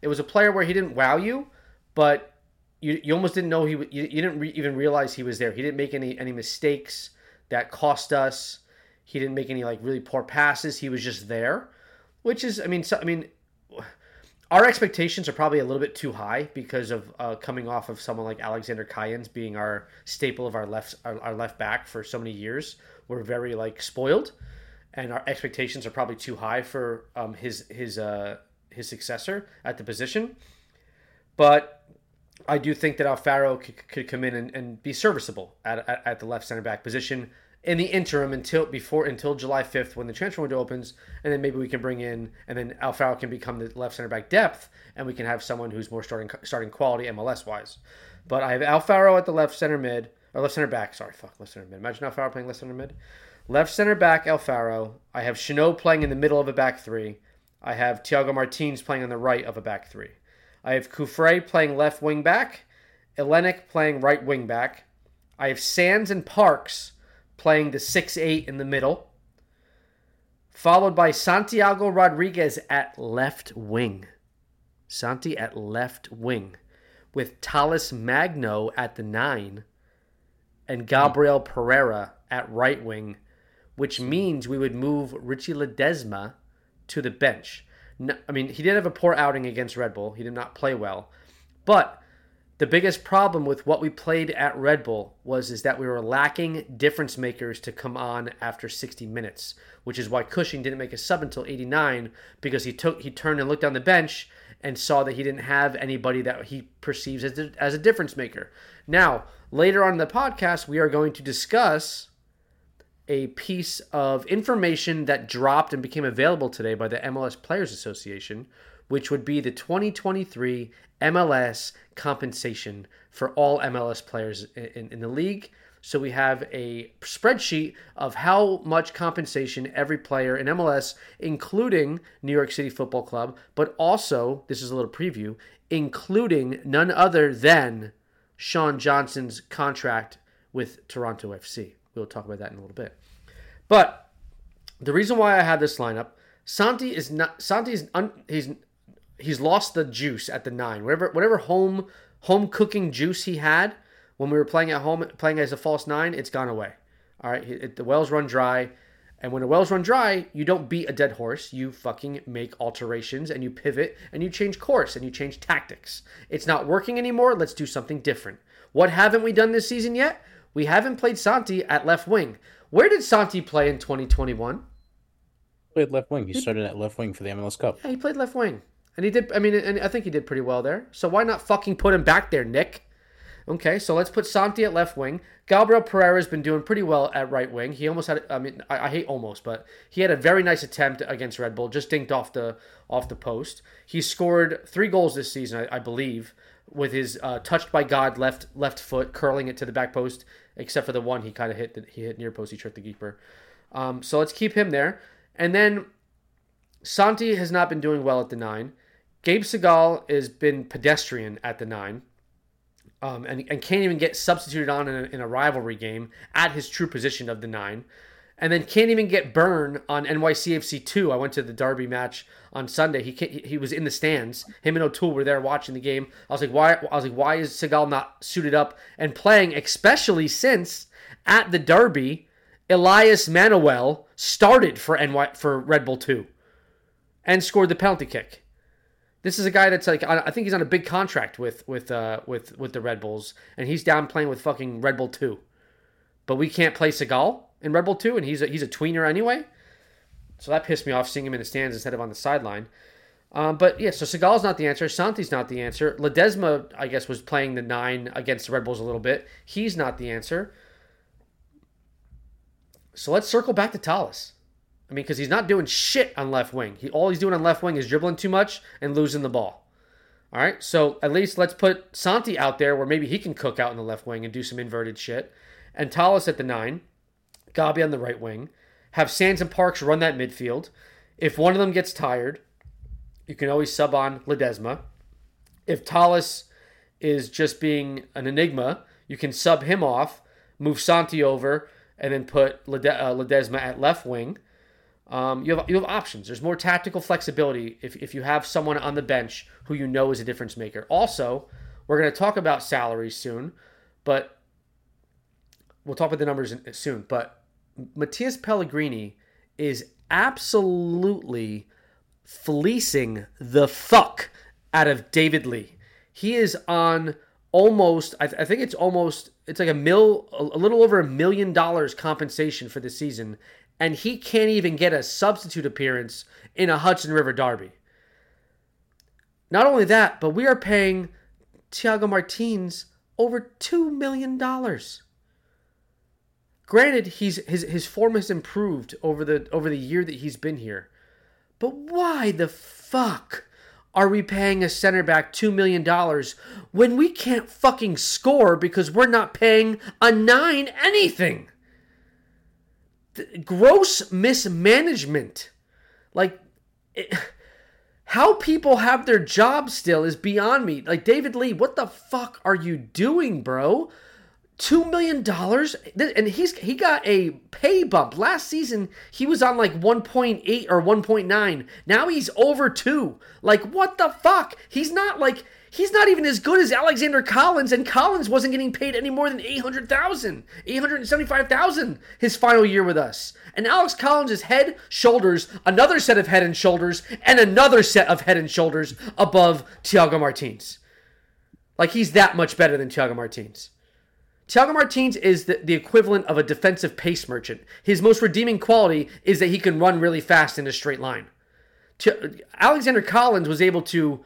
It was a player where he didn't wow you, but you, you almost didn't know he. You, you didn't re- even realize he was there. He didn't make any any mistakes that cost us. He didn't make any like really poor passes. He was just there, which is. I mean. So, I mean. Our expectations are probably a little bit too high because of uh, coming off of someone like Alexander Callens being our staple of our left our, our left back for so many years. We're very like spoiled and our expectations are probably too high for um, his his uh, his successor at the position. But I do think that Alfaro could, could come in and, and be serviceable at, at, at the left center back position in the interim until before until July fifth when the transfer window opens, and then maybe we can bring in and then Alfaro can become the left center back depth, and we can have someone who's more starting starting quality MLS wise. But I have Alfaro at the left center mid or left center back. Sorry, fuck left center mid. Imagine Alfaro playing left center mid. Left center back Alfaro. I have Chanot playing in the middle of a back three. I have Thiago Martins playing on the right of a back three. I have Cufré playing left wing back. Ilenič playing right wing back. I have Sands and Parks playing the 6 8 in the middle. Followed by Santiago Rodriguez at left wing. Santi at left wing. With Talles Magno at the 9. And Gabriel Pereira at right wing which means we would move Richie Ledesma to the bench. No, I mean, he did have a poor outing against Red Bull. He did not play well. But the biggest problem with what we played at Red Bull was is that we were lacking difference makers to come on after 60 minutes, which is why Cushing didn't make a sub until 89 because he took he turned and looked down the bench and saw that he didn't have anybody that he perceives as as a difference maker. Now, later on in the podcast, we are going to discuss a piece of information that dropped and became available today by the MLS Players Association, which would be the 2023 MLS compensation for all MLS players in, in, the league. So we have a spreadsheet of how much compensation every player in MLS, including New York City Football Club, but also, this is a little preview, including none other than Sean Johnson's contract with Toronto FC. We'll talk about that in a little bit. But the reason why I had this lineup, Santi is not Santi's un, he's he's lost the juice at the nine. Whatever whatever home home cooking juice he had when we were playing at home, playing as a false nine, it's gone away. All right, it, the wells run dry, And when the wells run dry, you don't beat a dead horse. You fucking make alterations and you pivot and you change course and you change tactics. It's not working anymore. Let's do something different. What haven't we done this season yet? We haven't played Santi at left wing. Where did Santi play in 2021? Played left wing. He started at left wing for the MLS Cup. Yeah, he played left wing. And he did, I mean, and I think he did pretty well there. So why not fucking put him back there, Nick? Okay, so let's put Santi at left wing. Gabriel Pereira has been doing pretty well at right wing. He almost had, I mean, I, I, hate almost, but he had a very nice attempt against Red Bull, just dinked off the off the post. He scored three goals this season, I, I believe, with his uh, touched by God left left foot curling it to the back post. Except for the one he kind of hit, he hit near post. He tricked the keeper. Um, so let's keep him there. And then Santi has not been doing well at the nine. Gabe Segal has been pedestrian at the nine um, and, and can't even get substituted on in a, in a rivalry game at his true position of the nine and then can't even get burn on NYCFC two. I went to the Derby match on Sunday. He he was in the stands. Him and O'Toole were there watching the game. I was like, why? I was like, why is Segal not suited up and playing? Especially since at the Derby, Elias Manoel started for NY for Red Bull two, and scored the penalty kick. This is a guy that's like I think he's on a big contract with with uh, with with the Red Bulls, and he's down playing with fucking Red Bull two. But we can't play Segal in Red Bull two, and he's a, he's a tweener anyway. So that pissed me off seeing him in the stands instead of on the sideline. Um, but yeah, so Segal's not the answer. Santi's not the answer. Ledesma, I guess, was playing the nine against the Red Bulls a little bit. He's not the answer. So let's circle back to Talles. I mean, because he's not doing shit on left wing. He all he's doing on left wing is dribbling too much and losing the ball. All right, so at least let's put Santi out there where maybe he can cook out in the left wing and do some inverted shit, and Talles at the nine, Gabi on the right wing. Have Sands and Parks run that midfield. If one of them gets tired, you can always sub on Ledesma. If Talles is just being an enigma, you can sub him off, move Santi over, and then put uh, Ledesma at left wing. Um, you have you have options. There's more tactical flexibility if, if you have someone on the bench who you know is a difference maker. Also, we're going to talk about salaries soon, but we'll talk about the numbers soon. But Matias Pellegrini is absolutely fleecing the fuck out of David Lee. He is on almost I, th- I think it's almost it's like a mil a little over a million dollars compensation for the season and he can't even get a substitute appearance in a Hudson River derby. Not only that, but we are paying Thiago Martins over $2 million. Granted, he's his, his form has improved over the over the year that he's been here. But why the fuck are we paying a center back $2 million when we can't fucking score because we're not paying a nine anything? gross mismanagement. Like, it, how people have their job still is beyond me. Like, David Lee, what the fuck are you doing, bro? Two million dollars, and he's he got a pay bump. Last season, he was on like one point eight or one point nine. Now he's over two. Like, what the fuck? He's not like He's not even as good as Alexander Callens and Callens wasn't getting paid any more than 800,000, 875,000 his final year with us. And Alex Callens is head, shoulders, another set of head and shoulders, and another set of head and shoulders above Thiago Martins. Like he's that much better than Thiago Martins. Thiago Martins is the, the equivalent of a defensive pace merchant. His most redeeming quality is that he can run really fast in a straight line. Alexander Callens was able to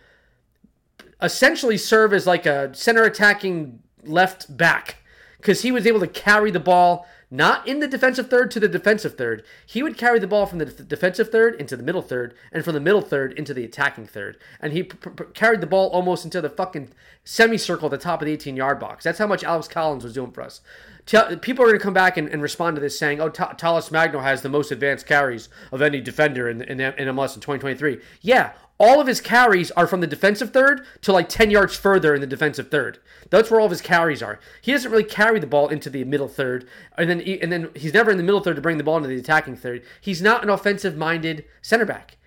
essentially serve as like a center attacking left back because he was able to carry the ball not in the defensive third to the defensive third. He would carry the ball from the defensive third into the middle third, and from the middle third into the attacking third. And he p- p- carried the ball almost into the fucking semicircle at the top of the 18 yard box. That's how much Alex Callens was doing for us. T- people are going to come back and, and, respond to this saying, oh, T- Talles Magno has the most advanced carries of any defender in, in, in MLS in 2023. Yeah, all of his carries are from the defensive third to like 10 yards further in the defensive third. That's where all of his carries are. He doesn't really carry the ball into the middle third, and then and then he's never in the middle third to bring the ball into the attacking third. He's not an offensive-minded center back.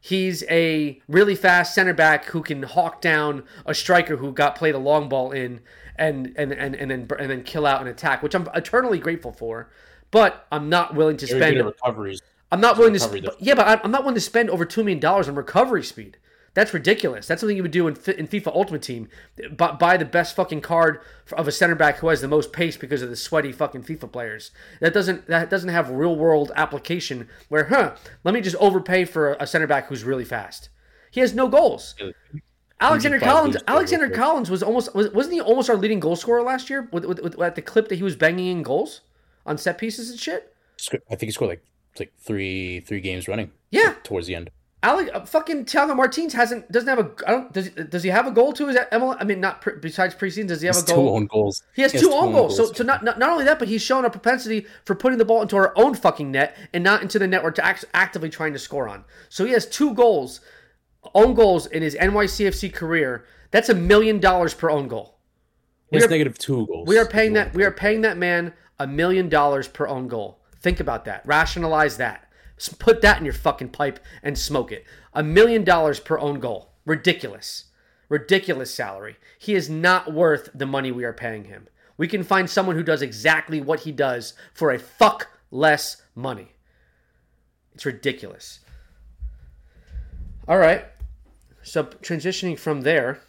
He's a really fast center back who can hawk down a striker who got played a long ball in and and and, and then and then kill out an attack, which I'm eternally grateful for. but I'm not willing to spend. recoveries. I'm not willing to. Sp- yeah, but I'm not willing to spend over two million dollars on recovery speed. That's ridiculous. That's something you would do in, in FIFA Ultimate Team. Bu- buy the best fucking card of a center back who has the most pace because of the sweaty fucking FIFA players. That doesn't that doesn't have real world application. Where huh? Let me just overpay for a center back who's really fast. He has no goals. Alexander Callens. Alexander. Callens was almost was, wasn't he almost our leading goal scorer last year with, with, with at the clip that he was banging in goals on set pieces and shit. I think he scored like like three three games running Yeah, towards the end. Alex, uh, fucking Thiago Martins hasn't doesn't have a I don't does does he have a goal to his MLS? I mean, not pre, besides preseason. Does he have He has a two goal? own goals. He has He two own goals. So, so not, not not only that, but he's shown a propensity for putting the ball into our own fucking net and not into the net we're to act, actively trying to score on. So he has two goals, own goals in his NYCFC career. That's a million dollars per own goal. Has negative two goals. We are paying that. We are paying that man a million dollars per own goal. Think about that. Rationalize that. Put that in your fucking pipe and smoke it. A million dollars per own goal. Ridiculous. Ridiculous salary. He is not worth the money we are paying him. We can find someone who does exactly what he does for a fuck less money. It's ridiculous. All right. So transitioning from there,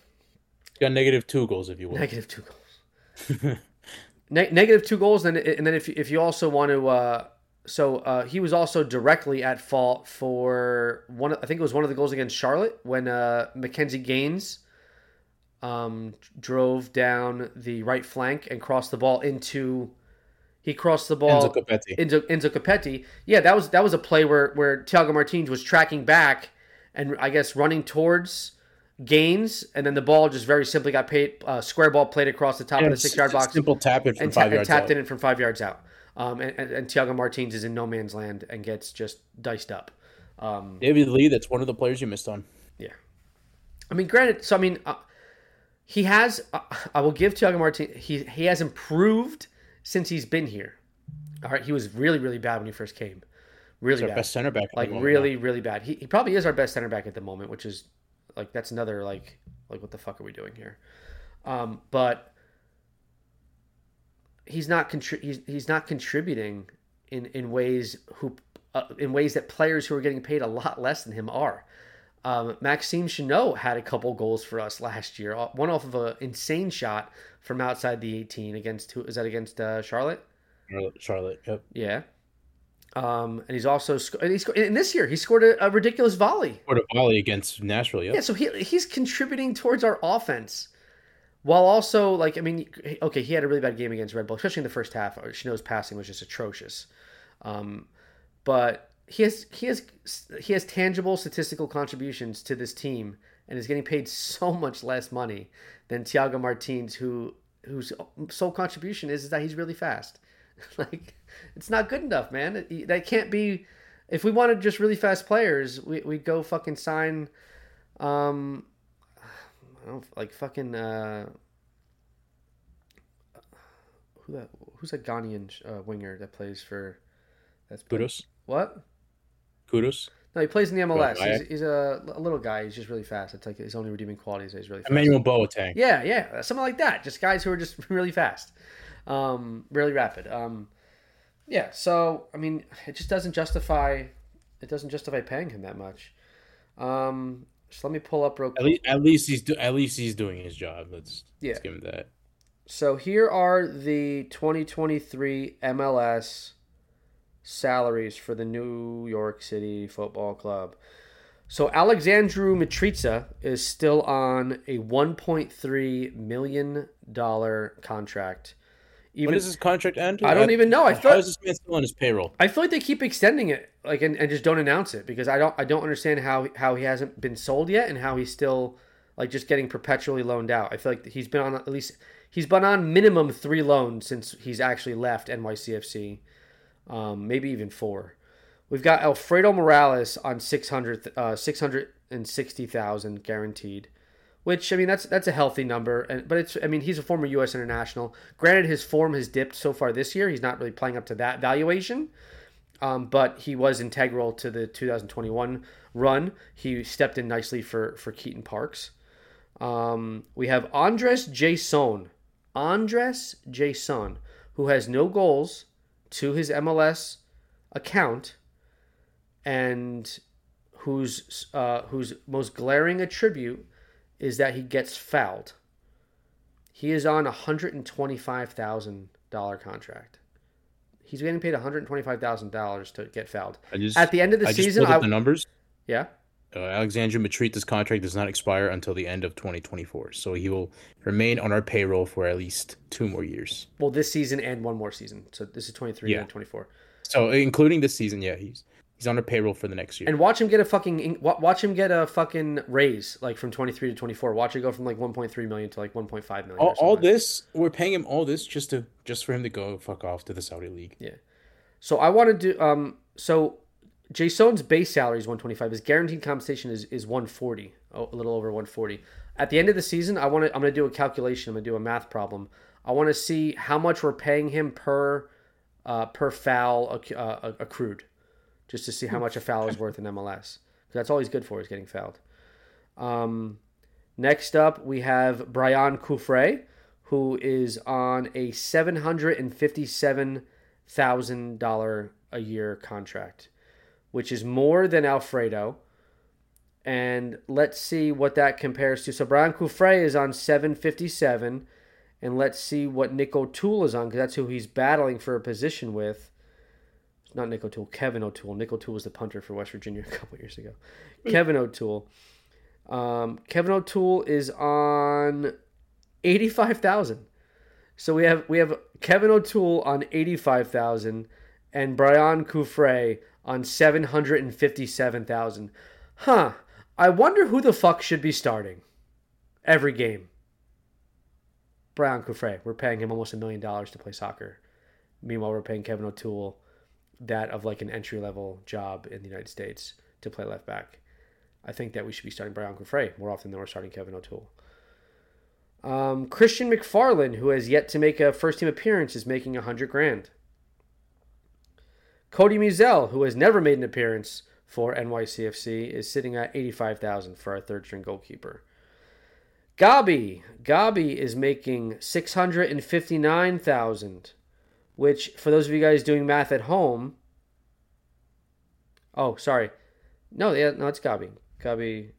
He got negative two goals, if you will. Negative two goals. Ne- negative two goals, and and then if if you also want to, uh, so uh, he was also directly at fault for one. I think it was one of the goals against Charlotte when uh, McKinze Gaines um, drove down the right flank and crossed the ball into. He crossed the ball Enzo Copetti. Enzo, Enzo Copetti. Yeah, that was that was a play where where Thiago Martins was tracking back and I guess running towards Gaines, and then the ball just very simply got paid uh, square ball played across the top Yeah, of the six yard box Simple tap it from and, ta- five and yards tapped out. it in from five yards out. Um, and, and, and Thiago Martins is in no man's land and gets just diced up. Um, David Lee, that's one of the players you missed on. yeah. I mean, granted, so I mean, uh, he has. Uh, I will give Thiago Martin. He he has improved since he's been here. All right, he was really really bad when he first came. Really He's our bad. best center back. like really really bad. He, he probably is our best center back at the moment, which is like that's another like like what the fuck are we doing here? Um, but he's not contri- he's, he's not contributing in in ways who uh, in ways that players who are getting paid a lot less than him are. Um, Maxime Chanot had a couple goals for us last year. uh, One off of an insane shot from outside the 18 against who is that against uh, Charlotte? now. Charlotte. Yep. Yeah. Um, and he's also and he sco- in this year he scored a, a ridiculous volley. Scored a volley against Nashville. Yep. Yeah, so he he's contributing towards our offense, while also like I mean, okay, he had a really bad game against Red Bull, especially in the first half. Chanot's passing was just atrocious, um, but he has he has he has tangible statistical contributions to this team, and is getting paid so much less money than Thiago Martins, who whose sole contribution is, is that he's really fast. like it's not good enough, man. That can't be. If we wanted just really fast players, we we go fucking sign, um, I don't like fucking uh, who that who's that Ghanaian uh, winger that plays for that's Kudos. what? Kudos. No, he plays in the MLS. He's, he's a, a little guy. He's just really fast. It's like his only redeeming quality is that he's really fast. Emmanuel Boateng. Yeah, yeah, something like that. Just guys who are just really fast, um, really rapid. Um, yeah. So I mean, it just doesn't justify. It doesn't justify paying him that much. Um, just let me pull up real At quick. least, at least he's do, at least he's doing his job. Let's, Yeah. let's give him that. So here are the 2023 MLS salaries for the New York City Football Club. So Alexandru Mitriță is still on a 1.3 million dollar contract. Even When does his contract end? I don't even know. I How thought is this man still on his payroll? I feel like they keep extending it, like and, and just don't announce it because I don't I don't understand how how he hasn't been sold yet and how he's still like just getting perpetually loaned out. I feel like he's been on at least he's been on minimum three loans since he's actually left NYCFC, um, maybe even four. We've got Alfredo Morales on 600 uh, 660,000 guaranteed. Which I mean that's that's a healthy number and but it's I mean he's a former US international. Granted his form has dipped so far this year. He's not really playing up to that valuation. Um, but he was integral to the 2021 run. He stepped in nicely for for Keaton Parks. Um, we have Andres Jasson, Andres Jasson, who has no goals to his MLS account and whose uh, whose most glaring attribute is that he gets fouled. He is on a hundred and twenty five thousand dollar contract. He's getting paid one hundred twenty five thousand dollars to get fouled. Just, At the end of the I season, I, the numbers. yeah, Uh, Alexandru Mitriță's contract does not expire until the end of 2024, so he will remain on our payroll for at least two more years. well, this season and one more season. So this is twenty three Yeah. and twenty four. So, including this season, yeah, he's he's on our payroll for the next year. And watch him get a fucking watch him get a fucking raise like from 23 to 24. Watch it go from like 1.3 million to like 1.5 million. all, all this, we're paying him all this just to just for him to go fuck off to the Saudi league. Yeah. So I want to do um so Jasson's base salary is 125. His guaranteed compensation is is 140, oh, a little over 140. At the end of the season, I want to I'm going to do a calculation. I'm going to do a math problem. I want to see how much we're paying him per uh, per foul acc- uh, accrued, just to see how much a foul is worth in MLS. that's all he's good for is getting fouled. Um, next up, we have Brian Cufré, who is on a seven hundred and fifty-seven thousand dollar a year contract, which is more than Alfredo. And let's see what that compares to. So Brian Cufré is on seven fifty-seven, and let's see what Nick O'Toole is on because that's who he's battling for a position with. Not Nick O'Toole, Kevin O'Toole. Nick O'Toole was the punter for West Virginia a couple years ago. Kevin O'Toole. Um, Kevin O'Toole is on eighty-five thousand. So we have we have Kevin O'Toole on eighty-five thousand, and Brian Cufré on seven hundred and fifty-seven thousand. Huh. I wonder who the fuck should be starting every game. Brian Cufré. We're paying him almost a million dollars to play soccer. Meanwhile, we're paying Kevin O'Toole that of like an entry level job in the United States to play left back. I think that we should be starting Brian Cufré more often than we're starting Kevin O'Toole. Um, Christian McFarlane, who has yet to make a first team appearance, is making a hundred grand. Cody Mizell, who has never made an appearance for NYCFC, is sitting at eighty-five thousand for our third string goalkeeper. Gabi, Gabi is making six hundred and fifty-nine thousand, which for those of you guys doing math at home. Oh, sorry, no, yeah, no, it's Gabi. Gabi.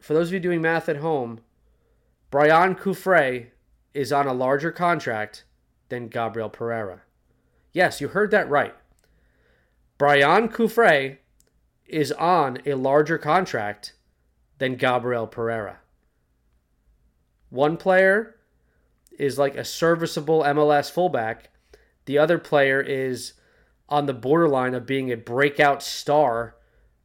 For those of you doing math at home, Brian Cufré is on a larger contract than Gabriel Pereira. Yes, you heard that right. Brian Cufré is on a larger contract than Gabriel Pereira. One player is like a serviceable MLS fullback. The other player is on the borderline of being a breakout star.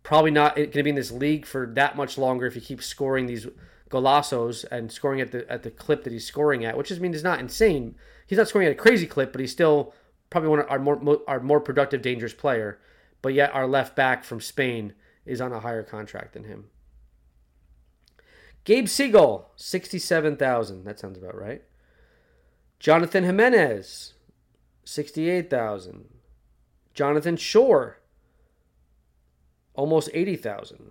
Probably not going to be in this league for that much longer if he keeps scoring these golazos and scoring at the at the clip that he's scoring at, which is I mean is not insane. He's not scoring at a crazy clip, but he's still probably one of our more our more productive, dangerous player. But yet our left back from Spain is on a higher contract than him. Gabe Segal, sixty-seven thousand. That sounds about right. Jonathan Jimenez, sixty-eight thousand. Jonathan Shore, almost eighty thousand.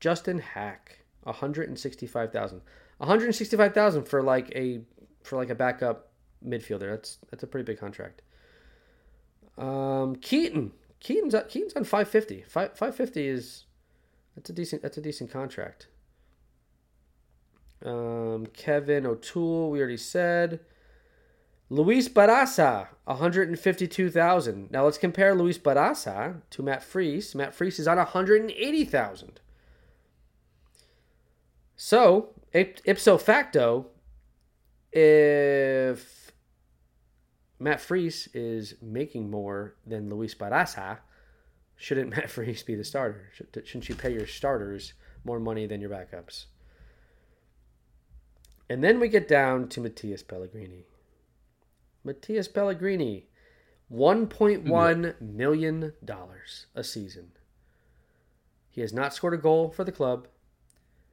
Justin Haak, one hundred and sixty-five thousand. One hundred and sixty-five thousand for like a for like a backup midfielder. That's that's a pretty big contract. Um, Keaton, Keaton's Keaton's on five fifty. Five five fifty is that's a decent that's a decent contract. Um, Kevin O'Toole, we already said. Luis Barraza, 152,000. Now let's compare Luis Barraza to Matt Freese. Matt Freese is on 180,000. So, ipso facto, if Matt Freese is making more than Luis Barraza, shouldn't Matt Freese be the starter? Shouldn't you pay your starters more money than your backups? And then we get down to Matias Pellegrini. Matias Pellegrini, $1.1 million a season. He has not scored a goal for the club.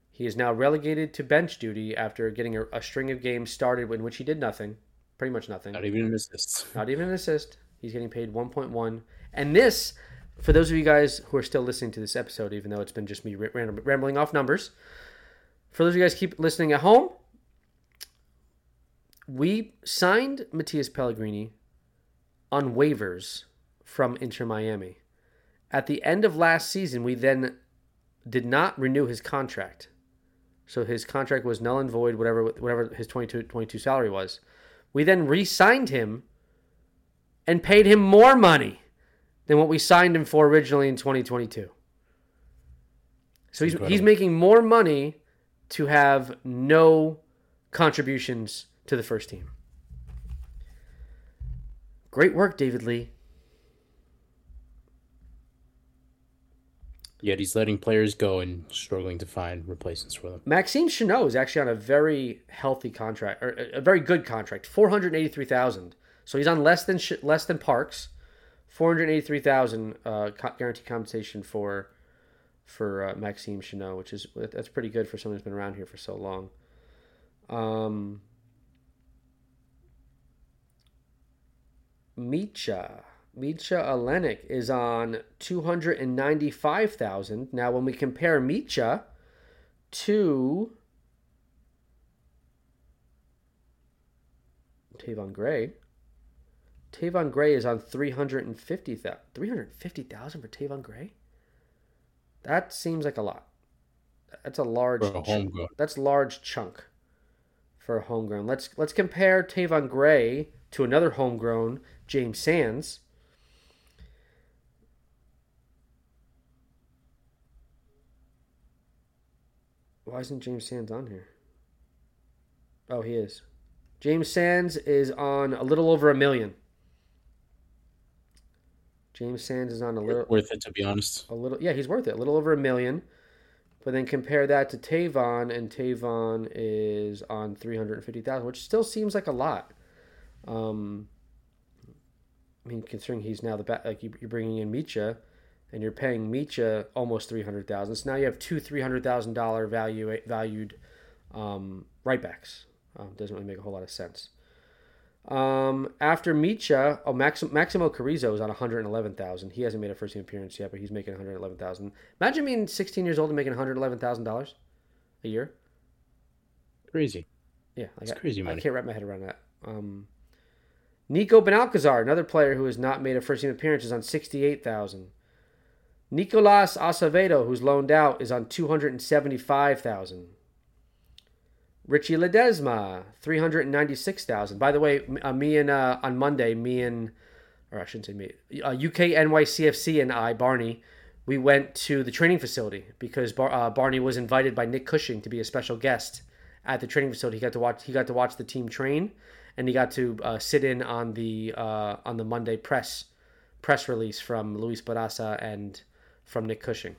He is now relegated to bench duty after getting a, a string of games started in which he did nothing, pretty much nothing. Not even an assist. Not even an assist. He's getting paid 1.1. And this, for those of you guys who are still listening to this episode, even though it's been just me rambling off numbers, for those of you guys keep listening at home, we signed Matias Pellegrini on waivers from Inter Miami. At the end of last season, we then did not renew his contract. So his contract was null and void, whatever whatever his 22, 22 salary was. We then re-signed him and paid him more money than what we signed him for originally in 2022. So he's, he's making more money to have no contributions to the first team. Great work, David Lee. Yet he's letting players go and struggling to find replacements for them. Maxime Chanot is actually on a very healthy contract, or a very good contract, four hundred eighty-three thousand. So he's on less than less than Parks, four hundred eighty-three thousand uh, guaranteed compensation for for uh, Maxime Chanot, which is that's pretty good for someone who's been around here for so long. Um, Mitja. Mitja Ilenič is on 295,000. Now, when we compare Mitja to Tayvon Gray, Tayvon Gray is on 350,000. 350,000 for Tayvon Gray? That seems like a lot. That's a large a homegrown. That's large chunk for a homegrown. Let's let's compare Tayvon Gray to another homegrown, James Sands. Why isn't James Sands on here? Oh, he is. James Sands is on a little over a million. James Sands is on a little worth it to be honest. A little, yeah, he's worth it. A little over a million. But then compare that to Tayvon, and Tayvon is on three hundred fifty thousand, which still seems like a lot. Um, I mean, considering he's now the back, like you're bringing in Mitja, and you're paying Mitja almost three hundred thousand. So now you have two three hundred thousand dollar value valued um, right backs. Um, doesn't really make a whole lot of sense. Um, after Mitja, oh Maxim, Maximo Carrizo is on 111,000. He hasn't made a first team appearance yet, but he's making 111,000. Imagine being 16 years old and making 111,000 dollars a year. Crazy. Yeah, I got, crazy money. I can't wrap my head around that. Um, Nico Benalcazar, another player who has not made a first team appearance, is on 68,000. Nicolas Acevedo, who's loaned out, is on 275,000. Richie Ledesma, 396,000. By the way, uh, me and uh, on Monday, me and, or I shouldn't say me, uh, UK NYCFC and I, Barney, we went to the training facility because Bar- uh, Barney was invited by Nick Cushing to be a special guest at the training facility. He got to watch. He got to watch the team train, and he got to uh, sit in on the uh, on the Monday press press release from Luis Barraza and from Nick Cushing.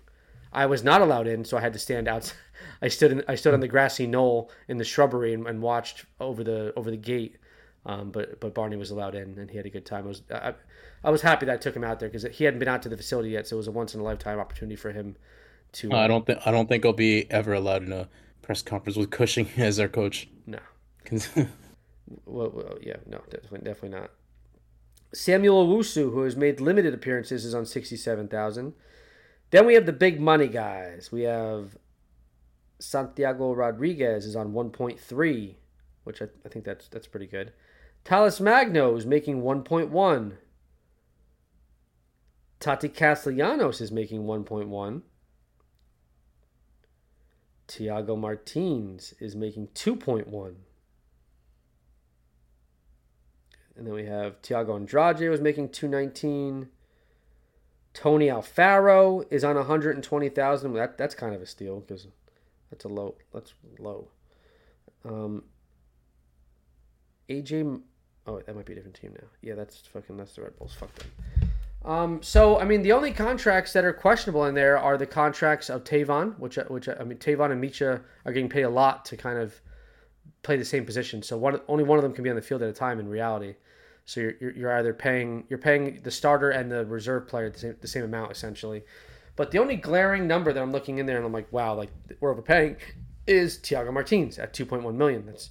I was not allowed in, so I had to stand out. I stood in, I stood on the grassy knoll in the shrubbery and, and watched over the over the gate. Um, but but Barney was allowed in, and he had a good time. I was I, I was happy that I took him out there because he hadn't been out to the facility yet, so it was a once in a lifetime opportunity for him to. Uh, I don't think I don't think I'll be ever allowed in a press conference with Cushing as our coach. No. well, well, yeah, no, definitely, definitely not. Samuel Owusu, who has made limited appearances, is on sixty-seven thousand. Then we have the big money guys. We have Santiago Rodriguez is on 1.3, which I, I think that's that's pretty good. Talles Magno is making 1.1. Tati Castellanos is making 1.1. Thiago Martins is making 2.1. And then we have Thiago Andrade was making 219. Tony Alfaro is on 120,000. That that's kind of a steal because that's a low. That's low. Um, AJ. Oh, that might be a different team now. Yeah, that's fucking. That's the Red Bulls. Fuck them. Um, so I mean, the only contracts that are questionable in there are the contracts of Tayvon, which which I mean, Tayvon and Mitja are getting paid a lot to kind of play the same position. So one only one of them can be on the field at a time in reality. So you're, you're, you're either paying you're paying the starter and the reserve player the same, the same amount essentially. But the only glaring number that I'm looking in there and I'm like, wow, like we're overpaying is Thiago Martins at 2.1 million. That's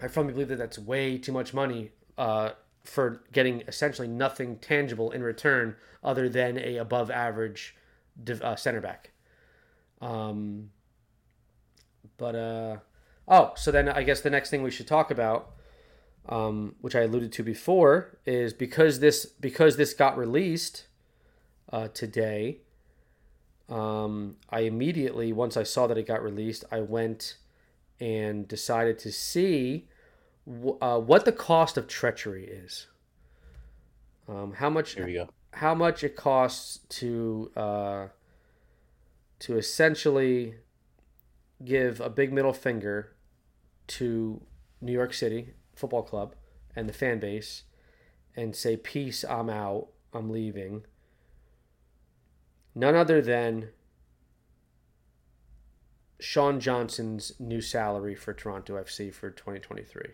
I firmly believe that that's way too much money uh, for getting essentially nothing tangible in return other than a above average uh, center back. Um, but uh, Oh, so then I guess the next thing we should talk about, um, which I alluded to before, is because this because this got released uh, today. Um, I immediately once I saw that it got released, I went and decided to see w- uh, what the cost of treachery is. Um, how much? Here we go. How much it costs to uh, to essentially give a big middle finger to New York City Football Club and the fan base and say, Peace, I'm out, I'm leaving. None other than Sean Johnson's new salary for Toronto FC for 2023.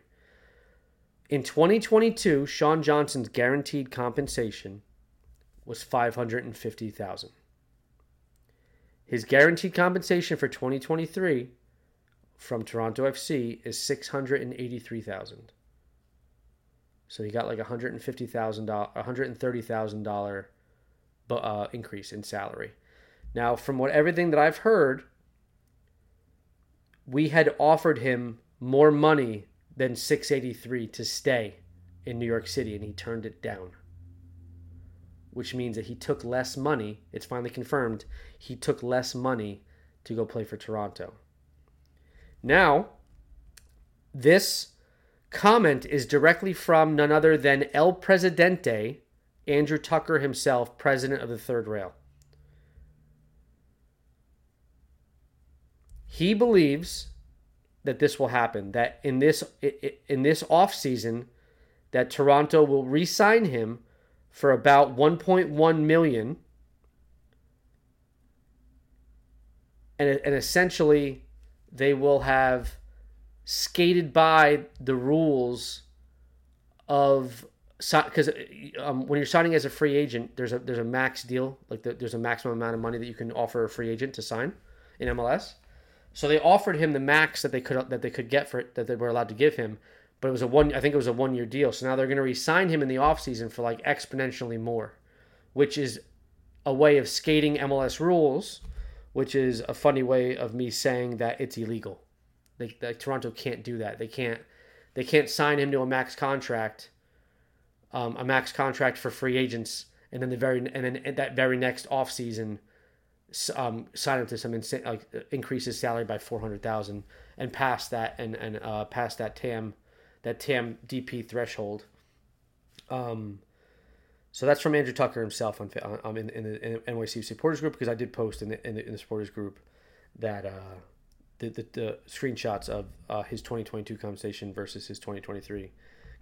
In 2022, Sean Johnson's guaranteed compensation was 550,000. His guaranteed compensation for 2023 from Toronto FC is 683,000. So he got like a $150,000 $130,000 uh, increase in salary. Now, from what everything that I've heard, we had offered him more money than 683 to stay in New York City and he turned it down. Which means that he took less money. It's finally confirmed. He took less money to go play for Toronto. Now, this comment is directly from none other than El Presidente, Andrew Tucker himself, president of the Third Rail. He believes that this will happen. That in this in this off season, that Toronto will re-sign him for about 1.1 million, and and essentially they will have skated by the rules of because um, when you're signing as a free agent, there's a there's a max deal, like the, there's a maximum amount of money that you can offer a free agent to sign in MLS. So they offered him the max that they could that they could get for it that they were allowed to give him, but it was a one I think it was a one year deal. So now they're going to re-sign him in the offseason for like exponentially more, which is a way of skating MLS rules, which is a funny way of me saying that it's illegal. Like, like Toronto can't do that. They can't they can't sign him to a max contract, um, a max contract for free agents, and then the very and then that very next offseason – um, sign up to some insane like increase his salary by four hundred thousand and pass that and and uh, pass that TAM that TAM DP threshold. Um, so that's from Andrew Tucker himself on um, in, in the in NYC supporters group because I did post in the in the, in the supporters group that uh, the, the, the screenshots of uh, his 2022 compensation versus his 2023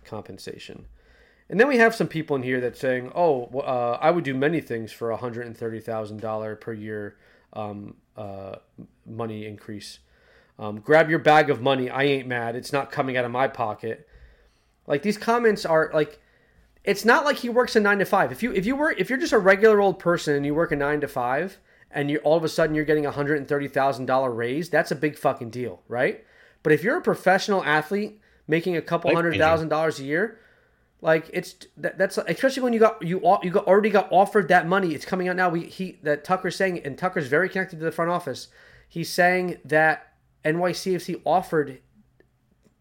compensation. And then we have some people in here that saying, "Oh, uh, I would do many things for a hundred and thirty thousand dollar per year um, uh, money increase. Um, grab your bag of money. I ain't mad. It's not coming out of my pocket." Like these comments are like, it's not like he works a nine to five. If you if you work if you're just a regular old person and you work a nine to five and you all of a sudden you're getting a hundred and thirty thousand dollar raise, that's a big fucking deal, right? But if you're a professional athlete making a couple hundred thousand dollars a year like it's that, that's especially when you got you all you got already got offered that money. It's coming out now. We he that Tucker's saying, and Tucker's very connected to the front office. He's saying that NYCFC offered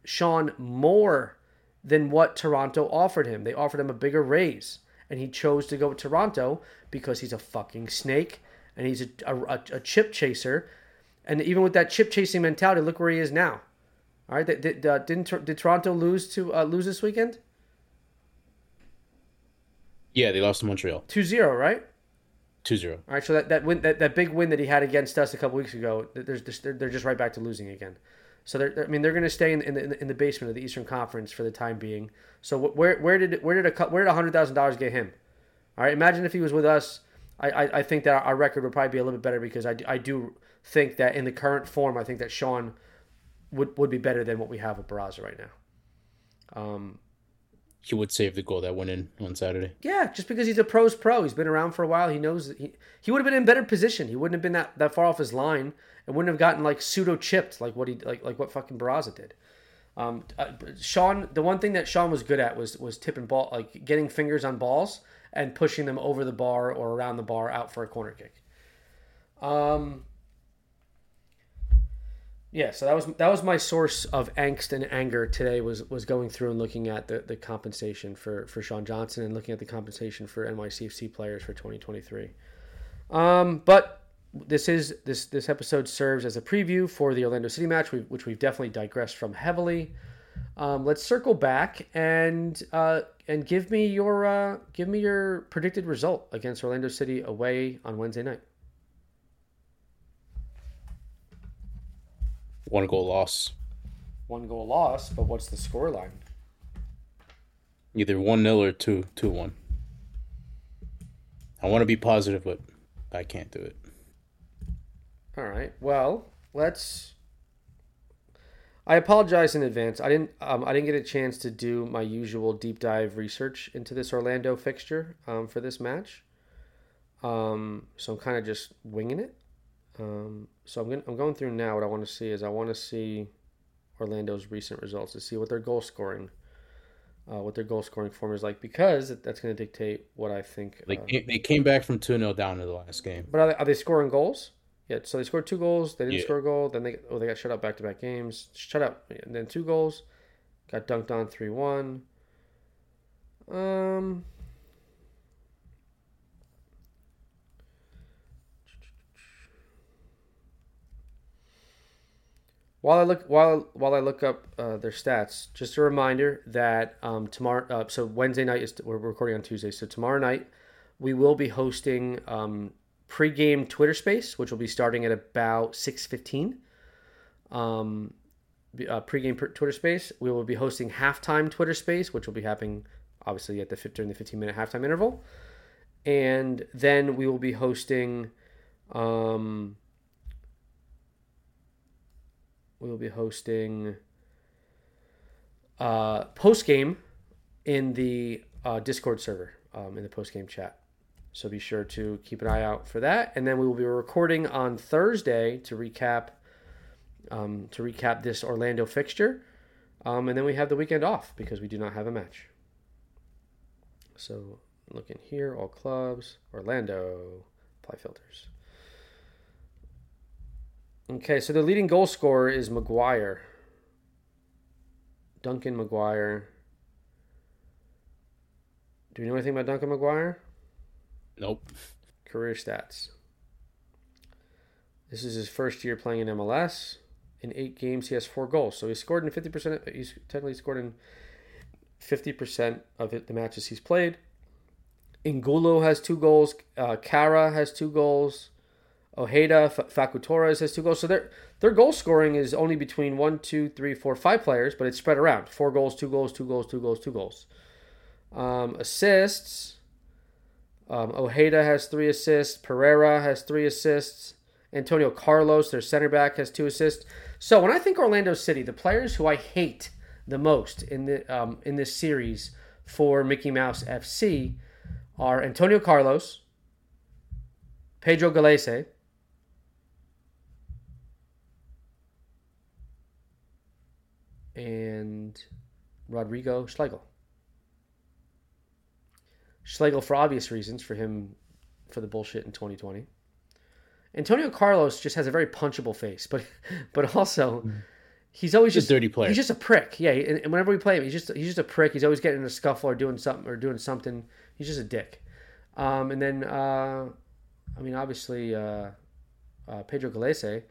Sean more than what Toronto offered him. They offered him a bigger raise, and he chose to go with Toronto because he's a fucking snake and he's a, a, a chip chaser. And even with that chip chasing mentality, look where he is now. All right, did, did, uh, didn't did Toronto lose to uh, lose this weekend? Yeah, they lost to Montreal. 2-0, right? 2-0. All right, so that, that win that, that big win that he had against us a couple weeks ago, there's just, they're, they're just right back to losing again. So they're, they're I mean they're going to stay in, in the, in the basement of the Eastern Conference for the time being. So where where did where did a where did hundred thousand dollars get him? All right, imagine if he was with us. I, I, I think that our record would probably be a little bit better because I, I do think that in the current form, I think that Sean would, would be better than what we have with Barraza right now. Um, he would save the goal that went in on Saturday. Yeah, just because he's a pro's pro. He's been around for a while. He knows he, he would have been in better position. He wouldn't have been that, that far off his line and wouldn't have gotten like pseudo chipped like what he like like what fucking Barraza did. Um, uh, Sean, the one thing that Sean was good at was was tipping ball, like getting fingers on balls and pushing them over the bar or around the bar out for a corner kick. Um, Yeah, so that was that was my source of angst and anger today was was going through and looking at the, the compensation for for Sean Johnson and looking at the compensation for NYCFC players for 2023. Um, but this is this this episode serves as a preview for the Orlando City match, which we've definitely digressed from heavily. Um, let's circle back and uh, and give me your uh, give me your predicted result against Orlando City away on Wednesday night. One goal loss. One goal loss, but what's the score line? Either 1 0 or 2 2 1. I want to be positive, but I can't do it. All right. Well, let's. I apologize in advance. I didn't. Um, I didn't get a chance to do my usual deep dive research into this Orlando fixture um, for this match. Um, so I'm kind of just winging it. Um, so I'm, going I'm going through now. What I want to see is I want to see Orlando's recent results to see what their goal scoring, uh, what their goal scoring form is like, because that's going to dictate what I think. They, uh, came, they came back from 2 0 down in the last game. But are they, are they scoring goals? Yeah, so they scored two goals. They didn't yeah. score a goal. Then they oh they got shut out back to back games. Shut out. And then two goals. Got dunked on three one. Um. While I look while while I look up uh, their stats, just a reminder that um, tomorrow. Uh, so Wednesday night is we're recording on Tuesday. So tomorrow night we will be hosting um, pregame Twitter Space, which will be starting at about six fifteen. Um, uh, pregame Twitter Space. We will be hosting halftime Twitter Space, which will be happening obviously at the during the fifteen minute halftime interval, and then we will be hosting. Um, we will be hosting uh, post game in the uh, Discord server um, in the post game chat. So be sure to keep an eye out for that. And then we will be recording on Thursday to recap um, to recap this Orlando fixture. Um, and then we have the weekend off because we do not have a match. So looking here, all clubs, Orlando, apply filters. Okay, so the leading goal scorer is McGuire. Duncan McGuire. Do you know anything about Duncan McGuire? Nope. Career stats. This is his first year playing in MLS. In eight games, he has four goals. So he scored in 50%. He's technically scored in 50% of it, the matches he's played. Angulo has two goals. Uh, Kara has two goals. Ojeda, F- Facu Torres has two goals. So their their goal scoring is only between one, two, three, four, five players, but it's spread around. Four goals, two goals, two goals, two goals, two goals. Um, assists. Um, Ojeda has three assists. Pereyra has three assists. Antonio Carlos, their center back, has two assists. So when I think Orlando City, the players who I hate the most in the um, in this series for Mickey Mouse FC are Antonio Carlos, Pedro Gallese, and Rodrigo Schlegel. Schlegel for obvious reasons for him for the bullshit in 2020. Antonio Carlos just has a very punchable face, but but also he's always he's just a dirty player. He's just a prick. Yeah, and whenever we play him, he's just he's just a prick. He's always getting in a scuffle or doing something or doing something. He's just a dick. Um, and then uh, I mean, obviously uh, uh, Pedro Gallese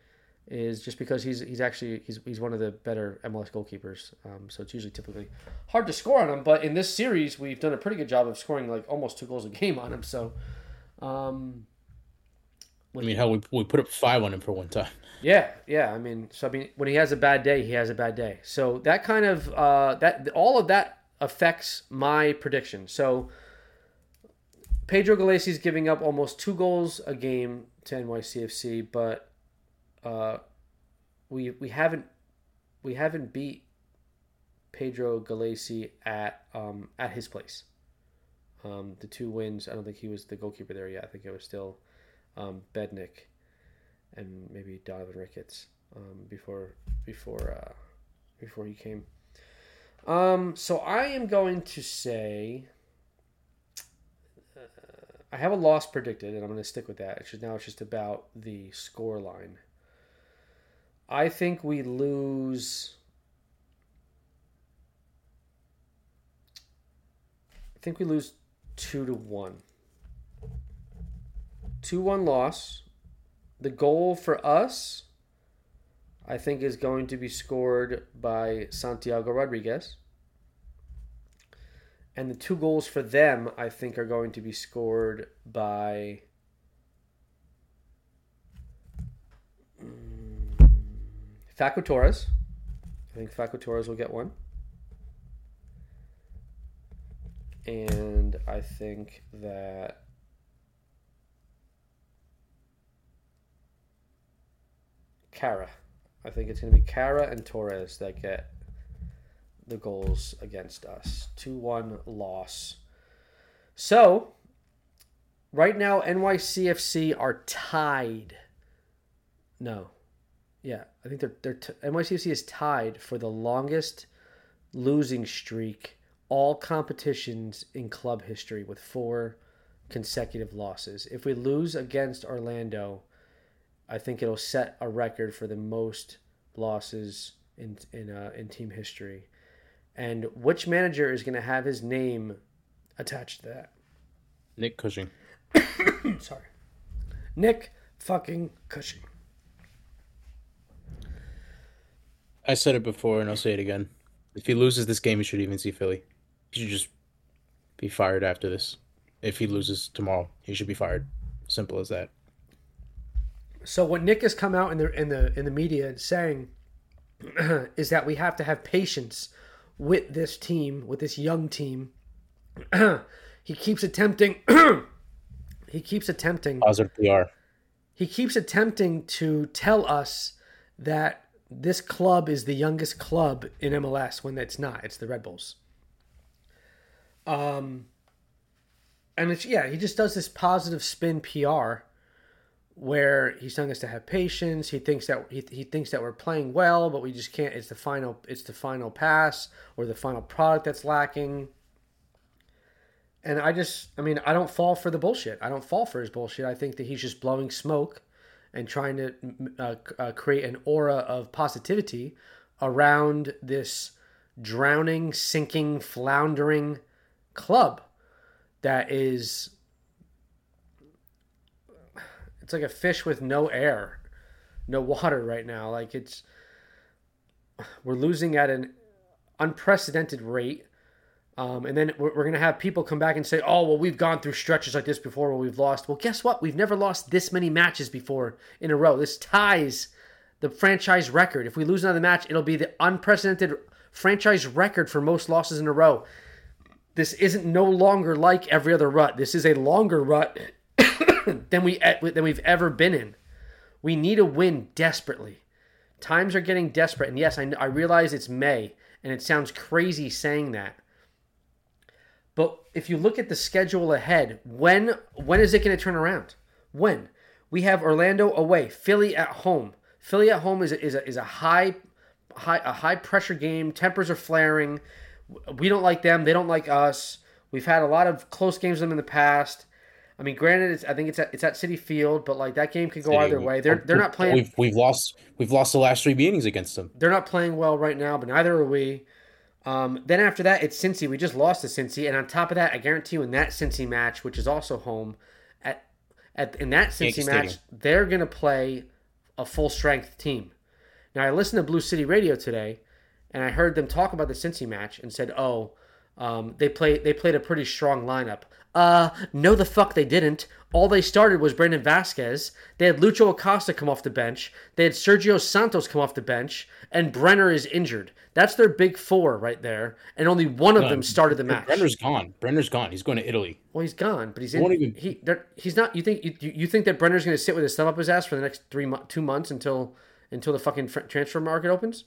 is just because he's he's actually he's, he's one of the better MLS goalkeepers. Um, so it's usually typically hard to score on him. But in this series, we've done a pretty good job of scoring like almost two goals a game on him. So, um, I mean, how we we put up five on him for one time. Yeah, yeah. I mean, so I mean, when he has a bad day, he has a bad day. So that kind of uh, that all of that affects my prediction. So. Pedro Gallese's giving up almost two goals a game to NYCFC, but uh, we we haven't we haven't beat Pedro Gallese at um, at his place. Um, the two wins, I don't think he was the goalkeeper there yet. I think it was still um, Bendik and maybe Donovan Ricketts um, before before uh, before he came. Um, so I am going to say uh, I have a loss predicted, and I'm going to stick with that. It's just, now it's just about the score line. I think we lose. I think we lose two to one. Two one loss. The goal for us, I think, is going to be scored by Santiago Rodriguez. And the two goals for them, I think, are going to be scored by. Facu Torres. I think Facu Torres will get one. And I think that. Kara. I think it's going to be Kara and Torres that get the goals against us. 2 1 loss. So, right now, NYCFC are tied. No. Yeah, I think they're, they're t- NYCFC is tied for the longest losing streak, all competitions in club history, with four consecutive losses. If we lose against Orlando, I think it'll set a record for the most losses in in uh, in team history. And which manager is going to have his name attached to that? Nick Cushing. Sorry, Nick fucking Cushing. I said it before and I'll say it again. If he loses this game, he should even see Philly. He should just be fired after this. If he loses tomorrow, he should be fired. Simple as that. So what Nick has come out in the in the in the media saying is that we have to have patience with this team, with this young team. he keeps attempting he keeps attempting Positive PR. he keeps attempting to tell us that this club is the youngest club in MLS when it's not. It's the Red Bulls. Um, and it's yeah, he just does this positive spin PR where he's telling us to have patience. He thinks that he, he thinks that we're playing well, but we just can't. It's the final. It's the final pass or the final product that's lacking. And I just, I mean, I don't fall for the bullshit. I don't fall for his bullshit. I think that he's just blowing smoke and trying to uh, uh, create an aura of positivity around this drowning, sinking, floundering club that is it's like a fish with no air, no water right now. Like it's we're losing at an unprecedented rate. Um, and then we're, we're going to have people come back and say, oh, well, we've gone through stretches like this before where we've lost. Well, guess what? We've never lost this many matches before in a row. This ties the franchise record. If we lose another match, it'll be the unprecedented franchise record for most losses in a row. This isn't no longer like every other rut. This is a longer rut than we than we've ever been in. We need a win desperately. Times are getting desperate, and yes, I, I realize it's May, and it sounds crazy saying that. But if you look at the schedule ahead, when when is it going to turn around? When we have Orlando away, Philly at home. Philly at home is a, is a, is a high high a high pressure game. Tempers are flaring. We don't like them. They don't like us. We've had a lot of close games with them in the past. I mean, granted, it's I think it's at it's at Citi Field, but like that game could go City, either way. They're they're not playing. We've, we've lost. We've lost the last three meetings against them. They're not playing well right now, but neither are we. Um, then after that, it's Cincy. We just lost to Cincy, and on top of that, I guarantee you, in that Cincy match, which is also home, at at in that Cincy Yankee match, Stadium. they're gonna play a full strength team. Now I listened to Blue City Radio today, and I heard them talk about the Cincy match and said, "Oh, um, they play they played a pretty strong lineup." Uh, no, the fuck they didn't. All they started was Brandon Vazquez. They had Lucho Acosta come off the bench. They had Sergio Santos come off the bench, and Brenner is injured. That's their big four right there, and only one of No, them started the match. Brenner's gone. Brenner's gone. He's going to Italy. Well, he's gone, but he's in. even- He he's not. You think you, you think that Brenner's going to sit with his thumb up his ass for the next three two months until until the fucking transfer market opens?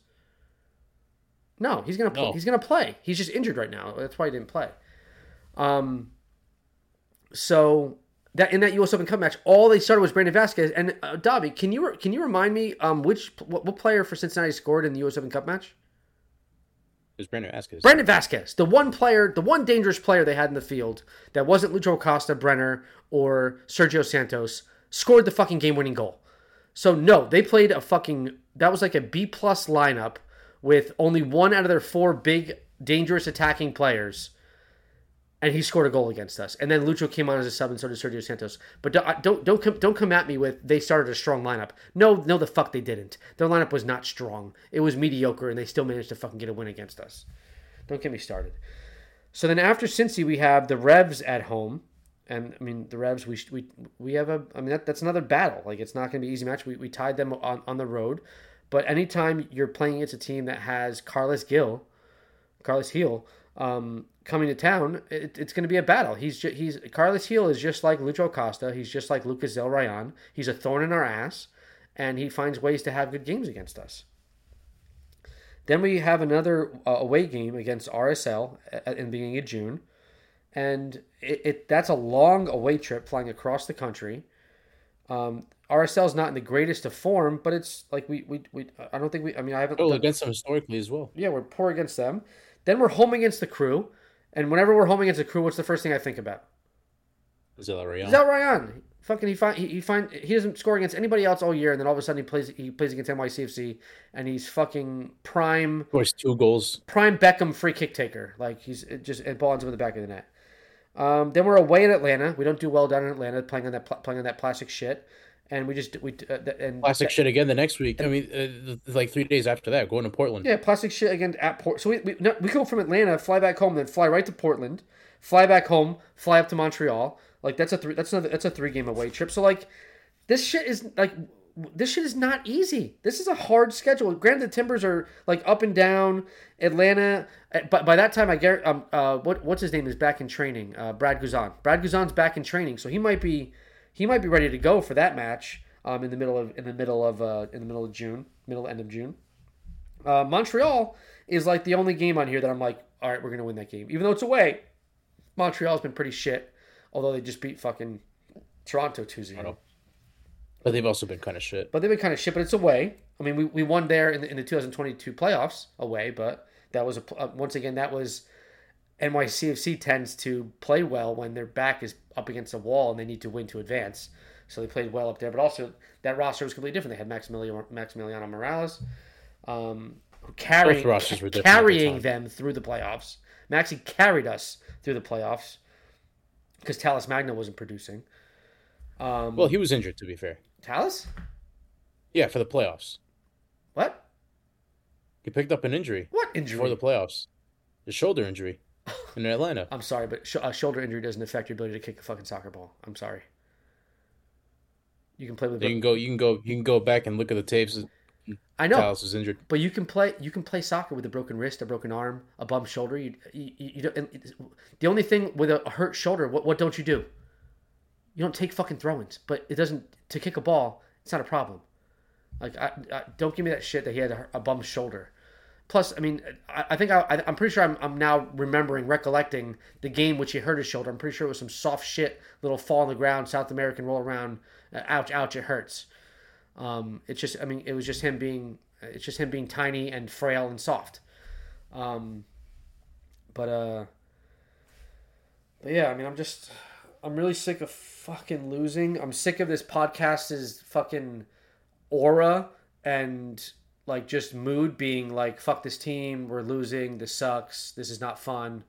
No, he's gonna pl- No. he's gonna play. He's just injured right now. That's why he didn't play. Um. So that in that U.S. Open Cup match, all they started was Brandon Vazquez and uh, Dobby. Can you can you remind me um which what, what player for Cincinnati scored in the U.S. Open Cup match? It was Brandon Vazquez. Brandon Vazquez, the one player, the one dangerous player they had in the field that wasn't Lucho Acosta, Brenner, or Sergio Santos, scored the fucking game-winning goal. So no, they played a fucking that was like a B plus lineup with only one out of their four big dangerous attacking players, and he scored a goal against us. And then Lucho came on as a sub, and so did Sergio Santos. But don't don't don't come, don't come at me with they started a strong lineup. No, no, the fuck they didn't. Their lineup was not strong. It was mediocre, and they still managed to fucking get a win against us. Don't get me started. So then after Cincy, we have the Revs at home. And I mean the Revs, we we we have a. I mean that, that's another battle. Like it's not going to be easy match. We, we tied them on, on the road, but anytime you're playing against a team that has Carlos Gil, Carlos Gil, um, coming to town, it, it's going to be a battle. He's ju- he's Carlos Gil is just like Lucho Costa. He's just like Lucas Zelarayán. He's a thorn in our ass, and he finds ways to have good games against us. Then we have another uh, away game against RSL at, in the beginning of June, and it, it that's a long away trip flying across the country. Um, RSL's not in the greatest of form, but it's like we we, we I don't think we. I mean, I haven't. Oh, against them historically as well. Yeah, we're poor against them. Then we're home against the crew, and whenever we're home against a crew, what's the first thing I think about? Zelarayán. Zell Ryan. Fucking he find he, he find he doesn't score against anybody else all year, and then all of a sudden he plays he plays against NYCFC, and he's fucking prime Scores two goals. prime Beckham free kick taker. Like he's it just it ball up the back of the net. Um, then we're away in Atlanta. We don't do well down in Atlanta playing on that playing on that plastic shit, and we just we uh, and Plastic shit again the next week. I mean, uh, like three days after that, going to Portland. Yeah, plastic shit again at Port. So we we, no, we go from Atlanta, fly back home, then fly right to Portland, fly back home, fly up to Montreal. Like that's a three. That's another. That's a three game away trip. So like, this shit is like. This shit is not easy. This is a hard schedule. Granted, the Timbers are like up and down. Atlanta, uh, but by that time, I get um uh what what's his name is back in training. Uh, Brad Guzan. Brad Guzan's back in training, so he might be he might be ready to go for that match. Um, in the middle of in the middle of uh in the middle of June, middle end of June. Uh, Montreal is like the only game on here that I'm like, all right, we're gonna win that game, even though it's away. Montreal's been pretty shit, although they just beat fucking Toronto 2-0. But they've also been kind of shit. But they've been kind of shit, but it's away. I mean, we, we won there in the, in the 2022 playoffs away, but that was a uh, once again that was NYCFC tends to play well when their back is up against a wall and they need to win to advance. So they played well up there, but also that roster was completely different. They had Maximiliano, Maximiliano Moralez, um, who carrying, Both rosters were different at the carrying them through the playoffs. Maxi carried us through the playoffs because Talles Magno wasn't producing. Um, Well, he was injured, to be fair. Talles? Yeah, for the playoffs. What? He picked up an injury What injury? for the playoffs. The shoulder injury in Atlanta. I'm sorry, but sh- a shoulder injury doesn't affect your ability to kick a fucking soccer ball. I'm sorry. You can play with. You can go. You can go. You can go back and look at the tapes. I know, Talles was injured. but you can play. You can play soccer with a broken wrist, a broken arm, a bum shoulder. You, you, you, you don't, the only thing with a hurt shoulder, what, what don't you do? You don't take fucking throw-ins, but it doesn't to kick a ball. It's not a problem. Like, I, I, don't give me that shit that he had a, a bum shoulder. Plus, I mean, I, I think I, I'm pretty sure I'm, I'm now remembering, recollecting the game which he hurt his shoulder. I'm pretty sure it was some soft shit, little fall on the ground, South American roll around. Uh, ouch, ouch, it hurts. Um, it's just, I mean, it was just him being, it's just him being tiny and frail and soft. Um, but uh, but yeah, I mean, I'm just, I'm really sick of fucking losing. I'm sick of this podcast's fucking aura and like just mood being like, fuck this team, we're losing, this sucks, this is not fun.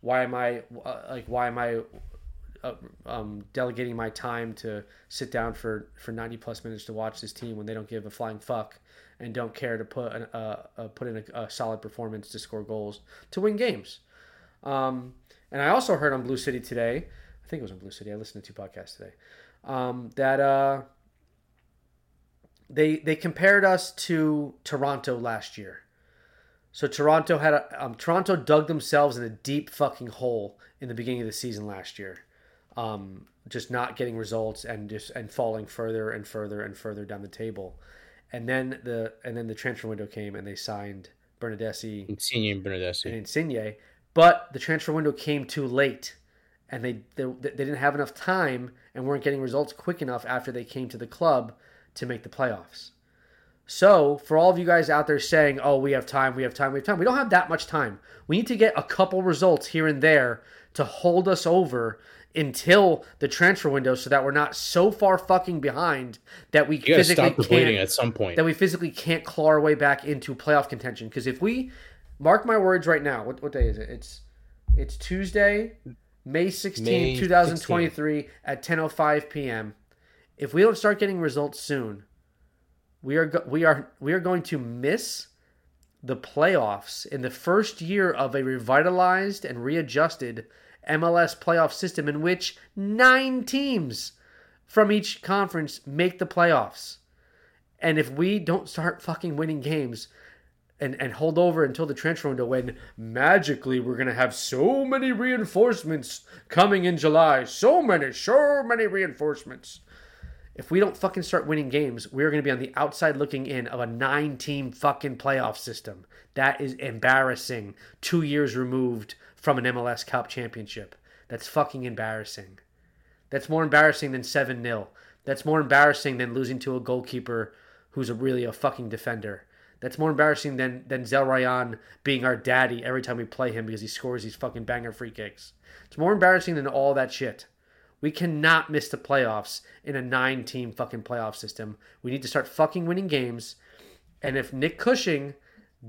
Why am I uh, like? Why am I uh, um, delegating my time to sit down for, for 90 plus minutes to watch this team when they don't give a flying fuck and don't care to put an, uh, uh, put in a, a solid performance to score goals to win games. Um, and I also heard on Blue City today, I think it was on Blue City. I listened to two podcasts today. Um, that uh, they they compared us to Toronto last year. So Toronto had a um, Toronto dug themselves in a deep fucking hole in the beginning of the season last year, um, just not getting results and just and falling further and further and further down the table, and then the and then the transfer window came and they signed Bernardeschi Insigne and Bernardeschi. and Insigne, but the transfer window came too late, and they, they they didn't have enough time and weren't getting results quick enough after they came to the club to make the playoffs. So, for all of you guys out there saying, "Oh, we have time, we have time, we have time," we don't have that much time. We need to get a couple results here and there to hold us over until the transfer window so that we're not so far fucking behind that we You physically stop can't at some point. that we physically can't claw our way back into playoff contention. Because if we mark my words right now, what what day is it? It's it's Tuesday, May 16th, May 2023 at 10:05 p.m. If we don't start getting results soon, we are go- we are we are going to miss the playoffs in the first year of a revitalized and readjusted MLS playoff system in which 9 teams from each conference make the playoffs. And if we don't start fucking winning games and, and hold over until the transfer window when magically we're going to have so many reinforcements coming in July, so many, so many reinforcements. If we don't fucking start winning games, we're going to be on the outside looking in of a nine team fucking playoff system. That is embarrassing. Two years removed from an MLS Cup championship. That's fucking embarrassing. That's more embarrassing than 7 0. That's more embarrassing than losing to a goalkeeper who's a, really a fucking defender. That's more embarrassing than, than Zelarayán being our daddy every time we play him because he scores these fucking banger free kicks. It's more embarrassing than all that shit. We cannot miss the playoffs in a nine team fucking playoff system. We need to start fucking winning games. And if Nick Cushing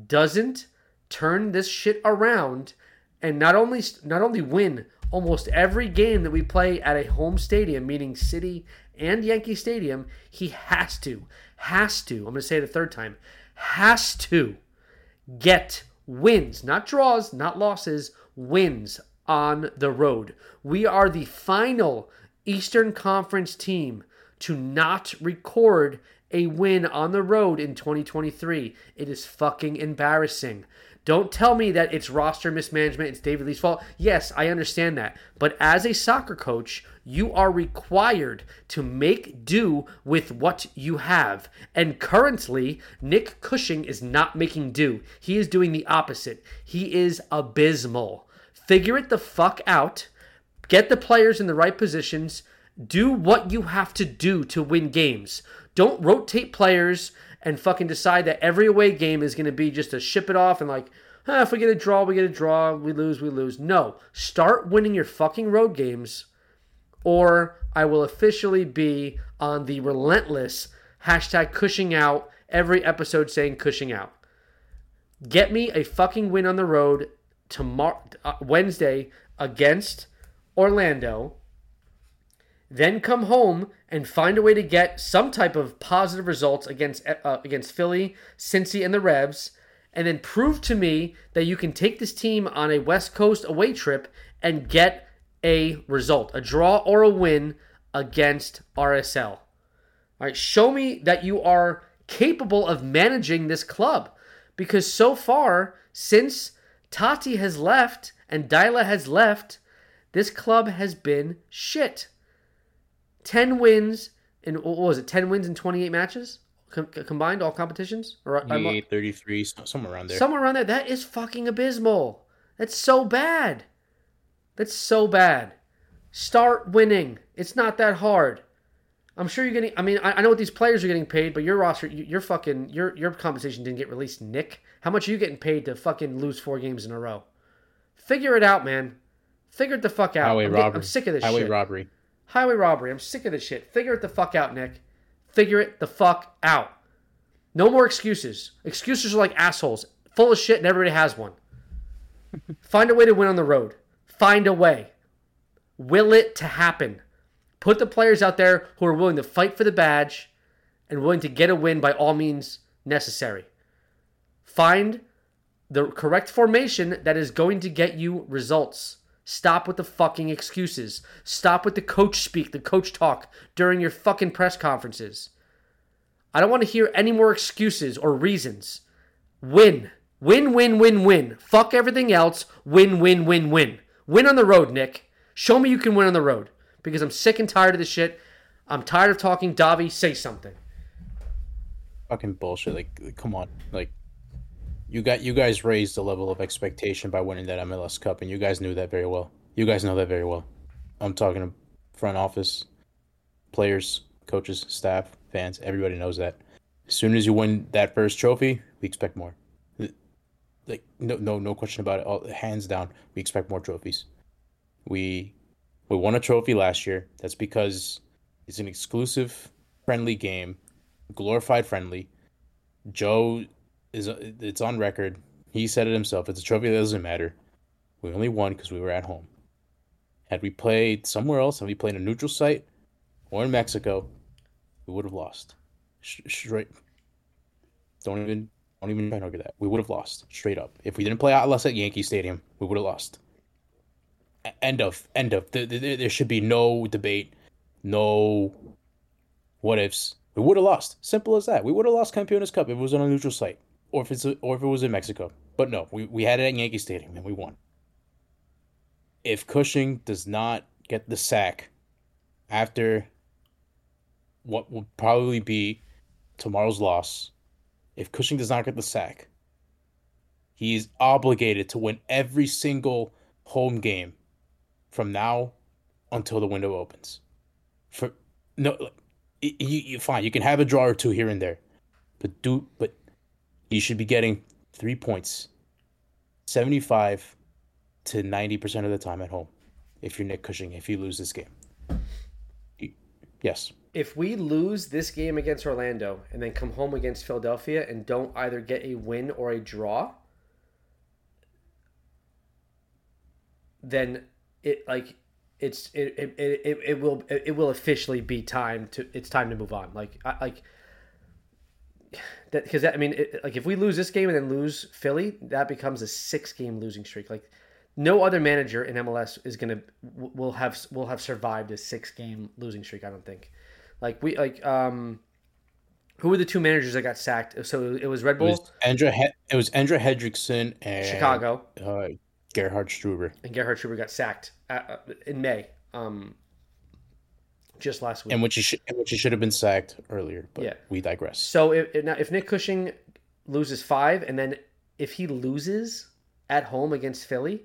doesn't turn this shit around and not only not only win almost every game that we play at a home stadium, meaning City and Yankee Stadium, he has to, has to, I'm going to say it a third time, has to get wins, not draws, not losses, wins on the road. We are the final Eastern Conference team to not record a win on the road in 2023. It is fucking embarrassing. Don't tell me that it's roster mismanagement, it's David Lee's fault. Yes, I understand that. But as a soccer coach, you are required to make do with what you have. And currently, Nick Cushing is not making do. He is doing the opposite. He is abysmal. Figure it the fuck out. Get the players in the right positions. Do what you have to do to win games. Don't rotate players and fucking decide that every away game is going to be just to ship it off and like, ah, if we get a draw, we get a draw. We lose, we lose. No. Start winning your fucking road games or I will officially be on the relentless hashtag Cushing out every episode saying Cushing out. Get me a fucking win on the road tomorrow, uh, Wednesday against Orlando. Then come home and find a way to get some type of positive results against uh, against Philly, Cincy, and the Revs, and then prove to me that you can take this team on a West Coast away trip and get a result, a draw or a win against RSL. All right, show me that you are capable of managing this club because so far since Taty has left and Deila has left, this club has been shit. 10 wins in what was it? 10 wins in 28 matches Com- combined all competitions or uh, 28, 33 somewhere around there. Somewhere around there. That is fucking abysmal. That's so bad. That's so bad. Start winning. It's not that hard. I'm sure you're getting. I mean, I, I know what these players are getting paid, but your roster, your fucking, your your compensation didn't get released, Nick. How much are you getting paid to fucking lose four games in a row? Figure it out, man. Figure it the fuck out. Highway I'm, robbery. Getting, I'm sick of this shit. Highway shit. robbery. Highway robbery. I'm sick of this shit. Figure it the fuck out, Nick. Figure it the fuck out. No more excuses. Excuses are like assholes, full of shit, and everybody has one. Find a way to win on the road. Find a way. Will it to happen. Put the players out there who are willing to fight for the badge and willing to get a win by all means necessary. Find the correct formation that is going to get you results. Stop with the fucking excuses. Stop with the coach speak, the coach talk during your fucking press conferences. I don't want to hear any more excuses or reasons. Win. Win, win, win, win. Fuck everything else. Win, win, win, win. Win on the road, Nick. Show me you can win on the road. Because I'm sick and tired of this shit. I'm tired of talking. Davi, say something. Fucking bullshit. Like, come on. Like, you got you guys raised the level of expectation by winning that MLS Cup, and you guys knew that very well. You guys know that very well. I'm talking to front office, players, coaches, staff, fans. Everybody knows that. As soon as you win that first trophy, we expect more. Like no no no question about it. All, hands down, we expect more trophies. We We won a trophy last year. That's because it's an exclusive friendly game, glorified friendly. Joe is it's on record. He said it himself. It's a trophy that doesn't matter. We only won because we were at home. Had we played somewhere else, had we played a neutral site or in Mexico, we would have lost. Straight. Don't even don't even try to argue that. We would have lost straight up. If we didn't play Atlas at Yankee Stadium, we would have lost. End of. End of. There, there, should be no debate, no what ifs. We would have lost. Simple as that. We would have lost Campeones Cup if it was on a neutral site, or if it's or if it was in Mexico. But no, we, we had it at Yankee Stadium and we won. If Cushing does not get the sack after what will probably be tomorrow's loss, if Cushing does not get the sack, he is obligated to win every single home game from now until the window opens. For no, you, you fine. You can have a draw or two here and there, but do but you should be getting three points, seventy five to ninety percent of the time at home. If you're Nick Cushing, if you lose this game, yes. If we lose this game against Orlando and then come home against Philadelphia and don't either get a win or a draw, then it like it's it it, it, it will it will officially be time to it's time to move on. Like I, like that because I mean it, like if we lose this game and then lose Philly that becomes a six game losing streak. Like no other manager in MLS is gonna will have will have survived a six game losing streak I don't think. Like we like um who were the two managers that got sacked? So it was Red Bull it was Andrea he- it was Andrea Hedrickson and Chicago. uh, Gerhard Struber. And Gerhard Struber got sacked at, uh, in May, um, just last week. And which he should, which he should have been sacked earlier. But yeah. we digress. So if now if Nick Cushing loses five, and then if he loses at home against Philly,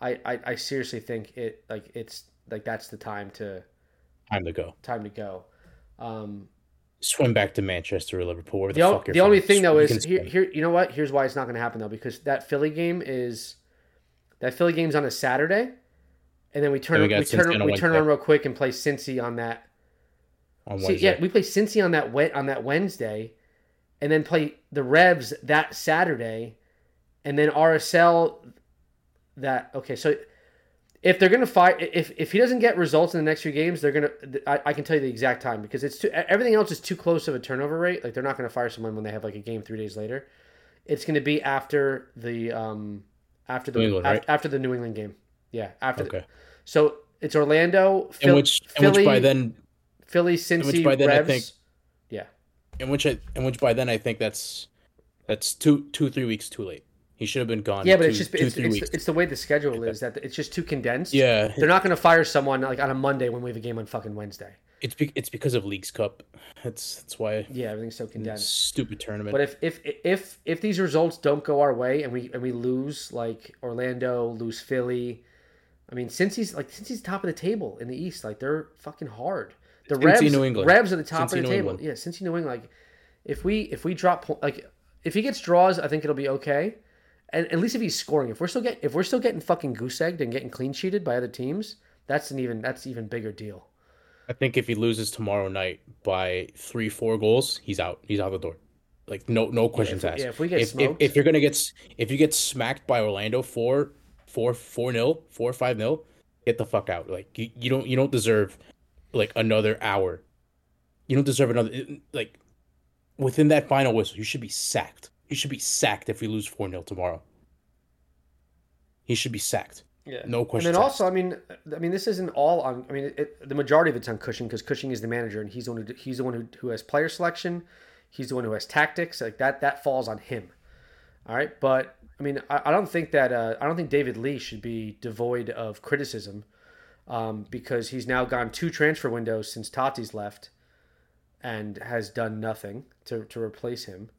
I, I, I seriously think it like it's like that's the time to time to go. Time to go. Um, swim back to Manchester or Liverpool. the, the, the only thing though is here, here. You know what? Here's why it's not going to happen though, because that Philly game is that Philly game's on a Saturday, and then we turn we, we turn we turn on real quick and play Cincy on that. On See, yeah, we play Cincy on that wet on that Wednesday, and then play the Revs that Saturday, and then RSL that okay. So if they're gonna fight, if if he doesn't get results in the next few games, they're gonna. I, I can tell you the exact time because it's too everything else is too close of a turnover rate. Like they're not gonna fire someone when they have like a game three days later. It's gonna be after the um after the England, right? after the New England game. Yeah, after. Okay. The, so it's Orlando, Phil, in which, in Philly, which by then, Philly, Cincy, which by then Revs, I think, yeah. In which I, in which by then I think that's that's two two three weeks too late. He should have been gone. Yeah, but two, it's just two, it's, it's, it's, the way the schedule is that it's just too condensed. Yeah, they're not going to fire someone like on a Monday when we have a game on fucking Wednesday. It's be- it's because of Leagues Cup. That's that's why. Yeah, everything's so condensed. Stupid tournament. But if if if if these results don't go our way and we and we lose like Orlando, lose Philly, I mean, since he's like since he's top of the table in the East, like they're fucking hard. The Cincy, Revs, New England. Revs are the top Cincy, of the New table. England. Yeah, since New England. Like, if we if we drop like if he gets draws, I think it'll be okay. And at least if he's scoring, if we're still getting if we're still getting fucking goose egged and getting clean sheeted by other teams, that's an even that's even bigger deal. I think if he loses tomorrow night by three, four goals, he's out. He's out the door. Like no, no questions yeah, if, asked. Yeah, if we get if, smoked, if, if, you're gonna get if you get smacked by Orlando four, four, four nil, four five nil, get the fuck out. Like you, you don't you don't deserve like another hour. You don't deserve another like within that final whistle. You should be sacked. You should be sacked if we lose four 0 tomorrow. He should be sacked. Yeah. No question. And then also, I mean, I mean, this isn't all on. I mean, it, the majority of it's on Cushing because Cushing is the manager and he's the one who he's the one who, who has player selection. He's the one who has tactics. Like that, that falls on him. All right, but I mean, I, I don't think that uh, I don't think David Lee should be devoid of criticism um, because he's now gone two transfer windows since Taty's left and has done nothing to to replace him.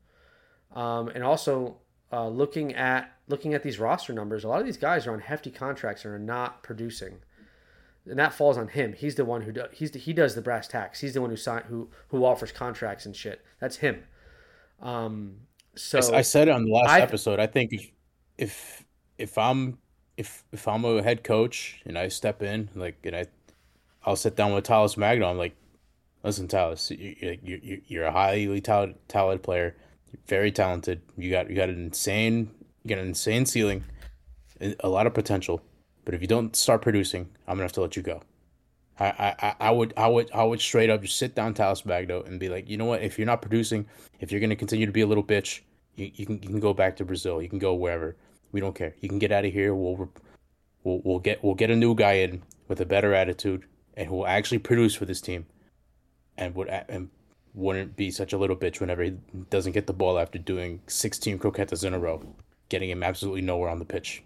Um, and also, uh, looking at looking at these roster numbers, a lot of these guys are on hefty contracts and are not producing, and that falls on him. He's the one who does he's the, he does the brass tacks. He's the one who sign who who offers contracts and shit. That's him. Um, so I, I said it on the last I, episode. I think if if if I'm if if I'm a head coach and I step in, like, and I, I'll sit down with Talles Magno. I'm like, listen, Talles, you, you, you're a highly talented, talented player, very talented. You got you got an insane, you got an insane ceiling, a lot of potential. But if you don't start producing, I'm gonna have to let you go. I, I, I would I would I would straight up just sit down Talles Magno and be like, you know what? If you're not producing, if you're gonna continue to be a little bitch, you, you can you can go back to Brazil. You can go wherever. We don't care. You can get out of here. We'll we'll we'll get we'll get a new guy in with a better attitude and who will actually produce for this team, and would and wouldn't be such a little bitch whenever he doesn't get the ball after doing 16 croquetas in a row, getting him absolutely nowhere on the pitch.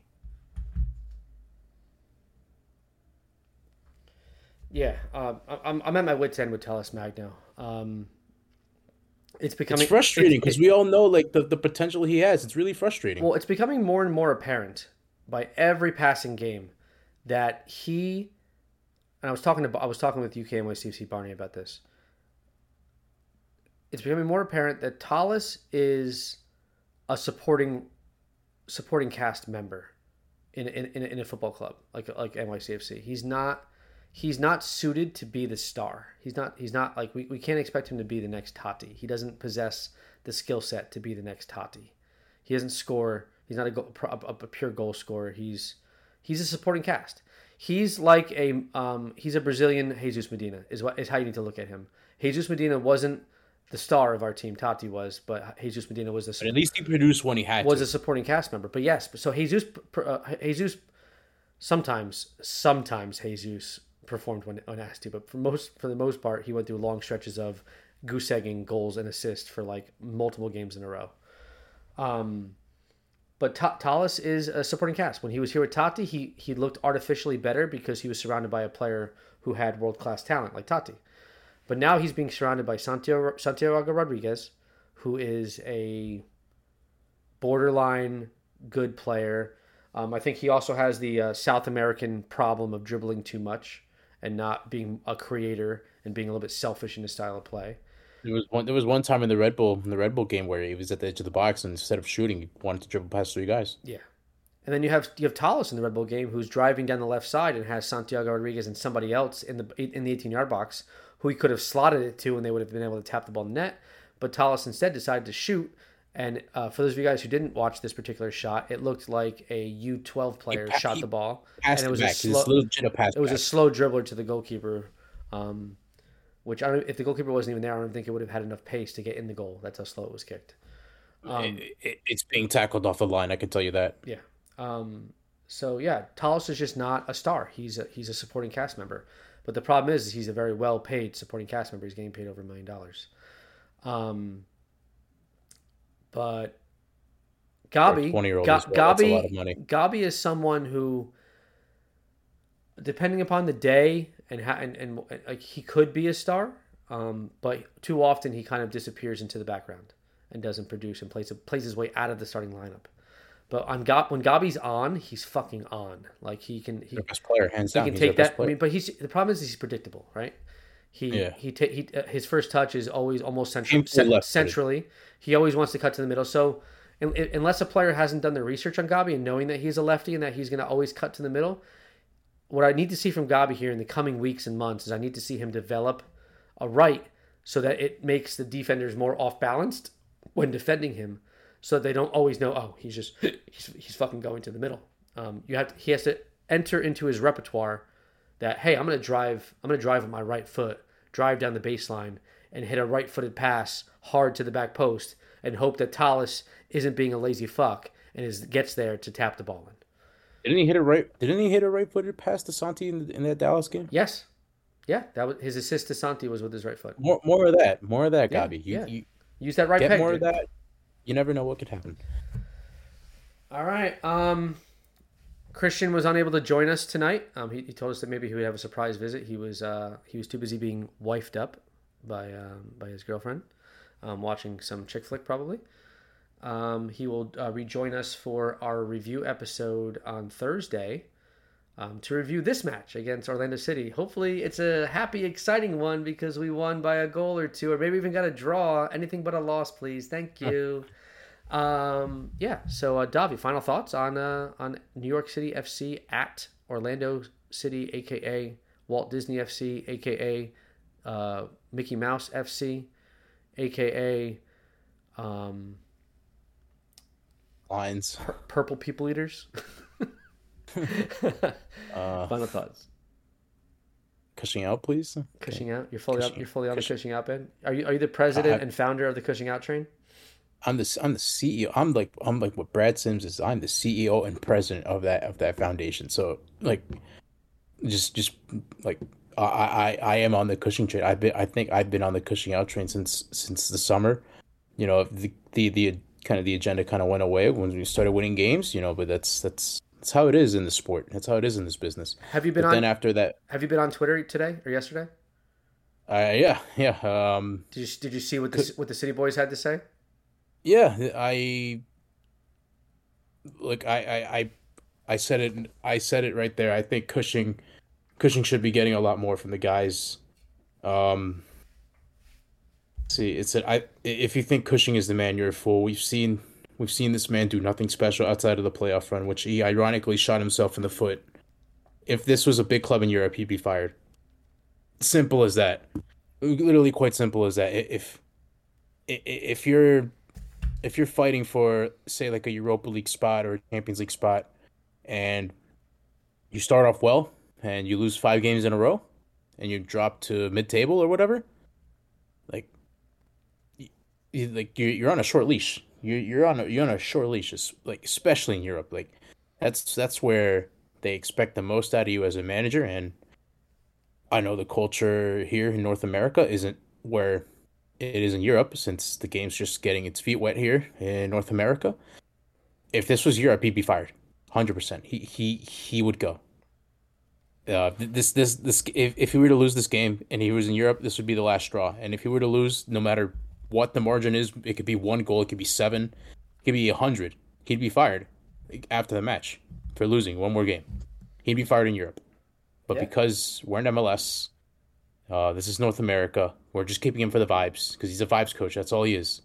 Yeah, uh, I'm, I'm at my wits' end with Talles Magno. Um, it's becoming it's frustrating because we all know like the, the potential he has. It's really frustrating. Well, it's becoming more and more apparent by every passing game that he. And I was talking to I was talking with UK NYCFC Barney about this. It's becoming more apparent that Talles is a supporting supporting cast member in in, in a football club like like NYCFC. He's not he's not suited to be the star. He's not he's not like we, we can't expect him to be the next Taty. He doesn't possess the skill set to be the next Taty. He doesn't score. He's not a, goal, a, a, pure goal scorer. He's he's a supporting cast. He's like a um, he's a Brazilian Jesus Medina is what is how you need to look at him. Jesus Medina wasn't the star of our team. Taty was, but Jesus Medina was the. But at least he produced when he had. Was to. a supporting cast member, but yes, so Jesus uh, Jesus sometimes sometimes Jesus performed when, when asked to, but for most for the most part, he went through long stretches of goose egging goals and assists for like multiple games in a row. Um, but T- Talles is a supporting cast. When he was here with Taty, he he looked artificially better because he was surrounded by a player who had world class talent like Taty. But now he's being surrounded by Santiago, Santiago Rodriguez, who is a borderline good player. Um, I think he also has the uh, South American problem of dribbling too much and not being a creator and being a little bit selfish in his style of play. There was one. There was one time in the Red Bull in the Red Bull game where he was at the edge of the box and instead of shooting, he wanted to dribble past three guys. Yeah, and then you have you have Talles in the Red Bull game who's driving down the left side and has Santiago Rodriguez and somebody else in the in the 18 yard box who he could have slotted it to and they would have been able to tap the ball net. But Talles instead decided to shoot. And uh, for those of you guys who didn't watch this particular shot, it looked like a U12 player he, shot he the ball, and it was a slow. it was a slow dribbler to the goalkeeper, um, which I don't. If the goalkeeper wasn't even there, I don't think it would have had enough pace to get in the goal. That's how slow it was kicked. Um, it, it, it's being tackled off the line. I can tell you that. Yeah. Um, so yeah, Talles is just not a star. He's a, he's a supporting cast member. But the problem is, is he's a very well paid supporting cast member. He's getting paid over a million dollars. Um, but Gabi, Gabi, Gabi is someone who, depending upon the day and ha- and, and, and like he could be a star, um, but too often he kind of disappears into the background and doesn't produce and plays plays his way out of the starting lineup. But on Gab, when Gabi's on, he's fucking on. Like he can, he, best player, hands down. He can take that. I mean, but he's the problem is he's predictable, right? He yeah. he, ta- he uh, his first touch is always almost central, cent- centrally. He always wants to cut to the middle. So unless a player hasn't done the research on Gabi and knowing that he's a lefty and that he's going to always cut to the middle, what I need to see from Gabi here in the coming weeks and months is I need to see him develop a right so that it makes the defenders more off balanced when defending him, so they don't always know. Oh, he's just he's, he's fucking going to the middle. Um, you have to, he has to enter into his repertoire that hey, I'm going to drive I'm going to drive with my right foot, drive down the baseline, and hit a right-footed pass hard to the back post, and hope that Talles isn't being a lazy fuck and is gets there to tap the ball in. Didn't he hit a right? Didn't he hit a right-footed pass to Santi in, in that Dallas game? Yes. Yeah, that was his assist to Santi was with his right foot. More, more of that. More of that, Gabi. Yeah, you, yeah. you use that right. Get peg, more dude. of that. You never know what could happen. All right. Um, Christian was unable to join us tonight. Um, he, he told us that maybe he would have a surprise visit. He was uh, he was too busy being wifed up by um, by his girlfriend, um, watching some chick flick probably. Um, he will uh, rejoin us for our review episode on Thursday um, to review this match against Orlando City. Hopefully, it's a happy, exciting one because we won by a goal or two, or maybe even got a draw. Anything but a loss, please. Thank you. Um, yeah. So, uh, Davi, final thoughts on uh, on New York City FC at Orlando City, aka Walt Disney FC, aka uh, Mickey Mouse FC, aka um, Lines. Pur- Purple People Eaters. Uh, final thoughts. Cushing out, please. Cushing out. You're fully up. You're fully on the Cushing- Cushing out bed. Are you? Are you the president I- and founder of the Cushing out train? I'm the I'm the CEO. I'm like I'm like what Brad Sims is. I'm the CEO and president of that of that foundation. So like, just just like I I I am on the Cushing train. I've been I think I've been on the Cushing out train since since the summer. You know the the the kind of the agenda kind of went away when we started winning games. You know, but that's that's that's how it is in the sport. That's how it is in this business. Have you been But on? then after that, have you been on Twitter today or yesterday? uh, yeah yeah um Did you Did you see what the what the City Boys had to say? Yeah, I look. I, I I I said it. I said it right there. I think Cushing, Cushing should be getting a lot more from the guys. Um, see, it's a, I. If you think Cushing is the man, you're a fool. We've seen we've seen this man do nothing special outside of the playoff run, which he ironically shot himself in the foot. If this was a big club in Europe, he'd be fired. Simple as that. Literally, quite simple as that. If if you're if you're fighting for say like a Europa League spot or a Champions League spot and you start off well and you lose 5 games in a row and you drop to mid-table or whatever like like you're on a short leash you're, you're on a you're on a short leash like especially in Europe like that's that's where they expect the most out of you as a manager and I know the culture here in North America isn't where it is in Europe since the game's just getting its feet wet here in North America. If this was Europe, he'd be fired, hundred percent. He he he would go. Uh, this this this if if he were to lose this game and he was in Europe, this would be the last straw. And if he were to lose, no matter what the margin is, it could be one goal, it could be seven, it could be a hundred. He'd be fired after the match for losing one more game. He'd be fired in Europe. But Yeah. because we're in MLS, uh, this is North America. We're just keeping him for the vibes because he's a vibes coach. That's all he is.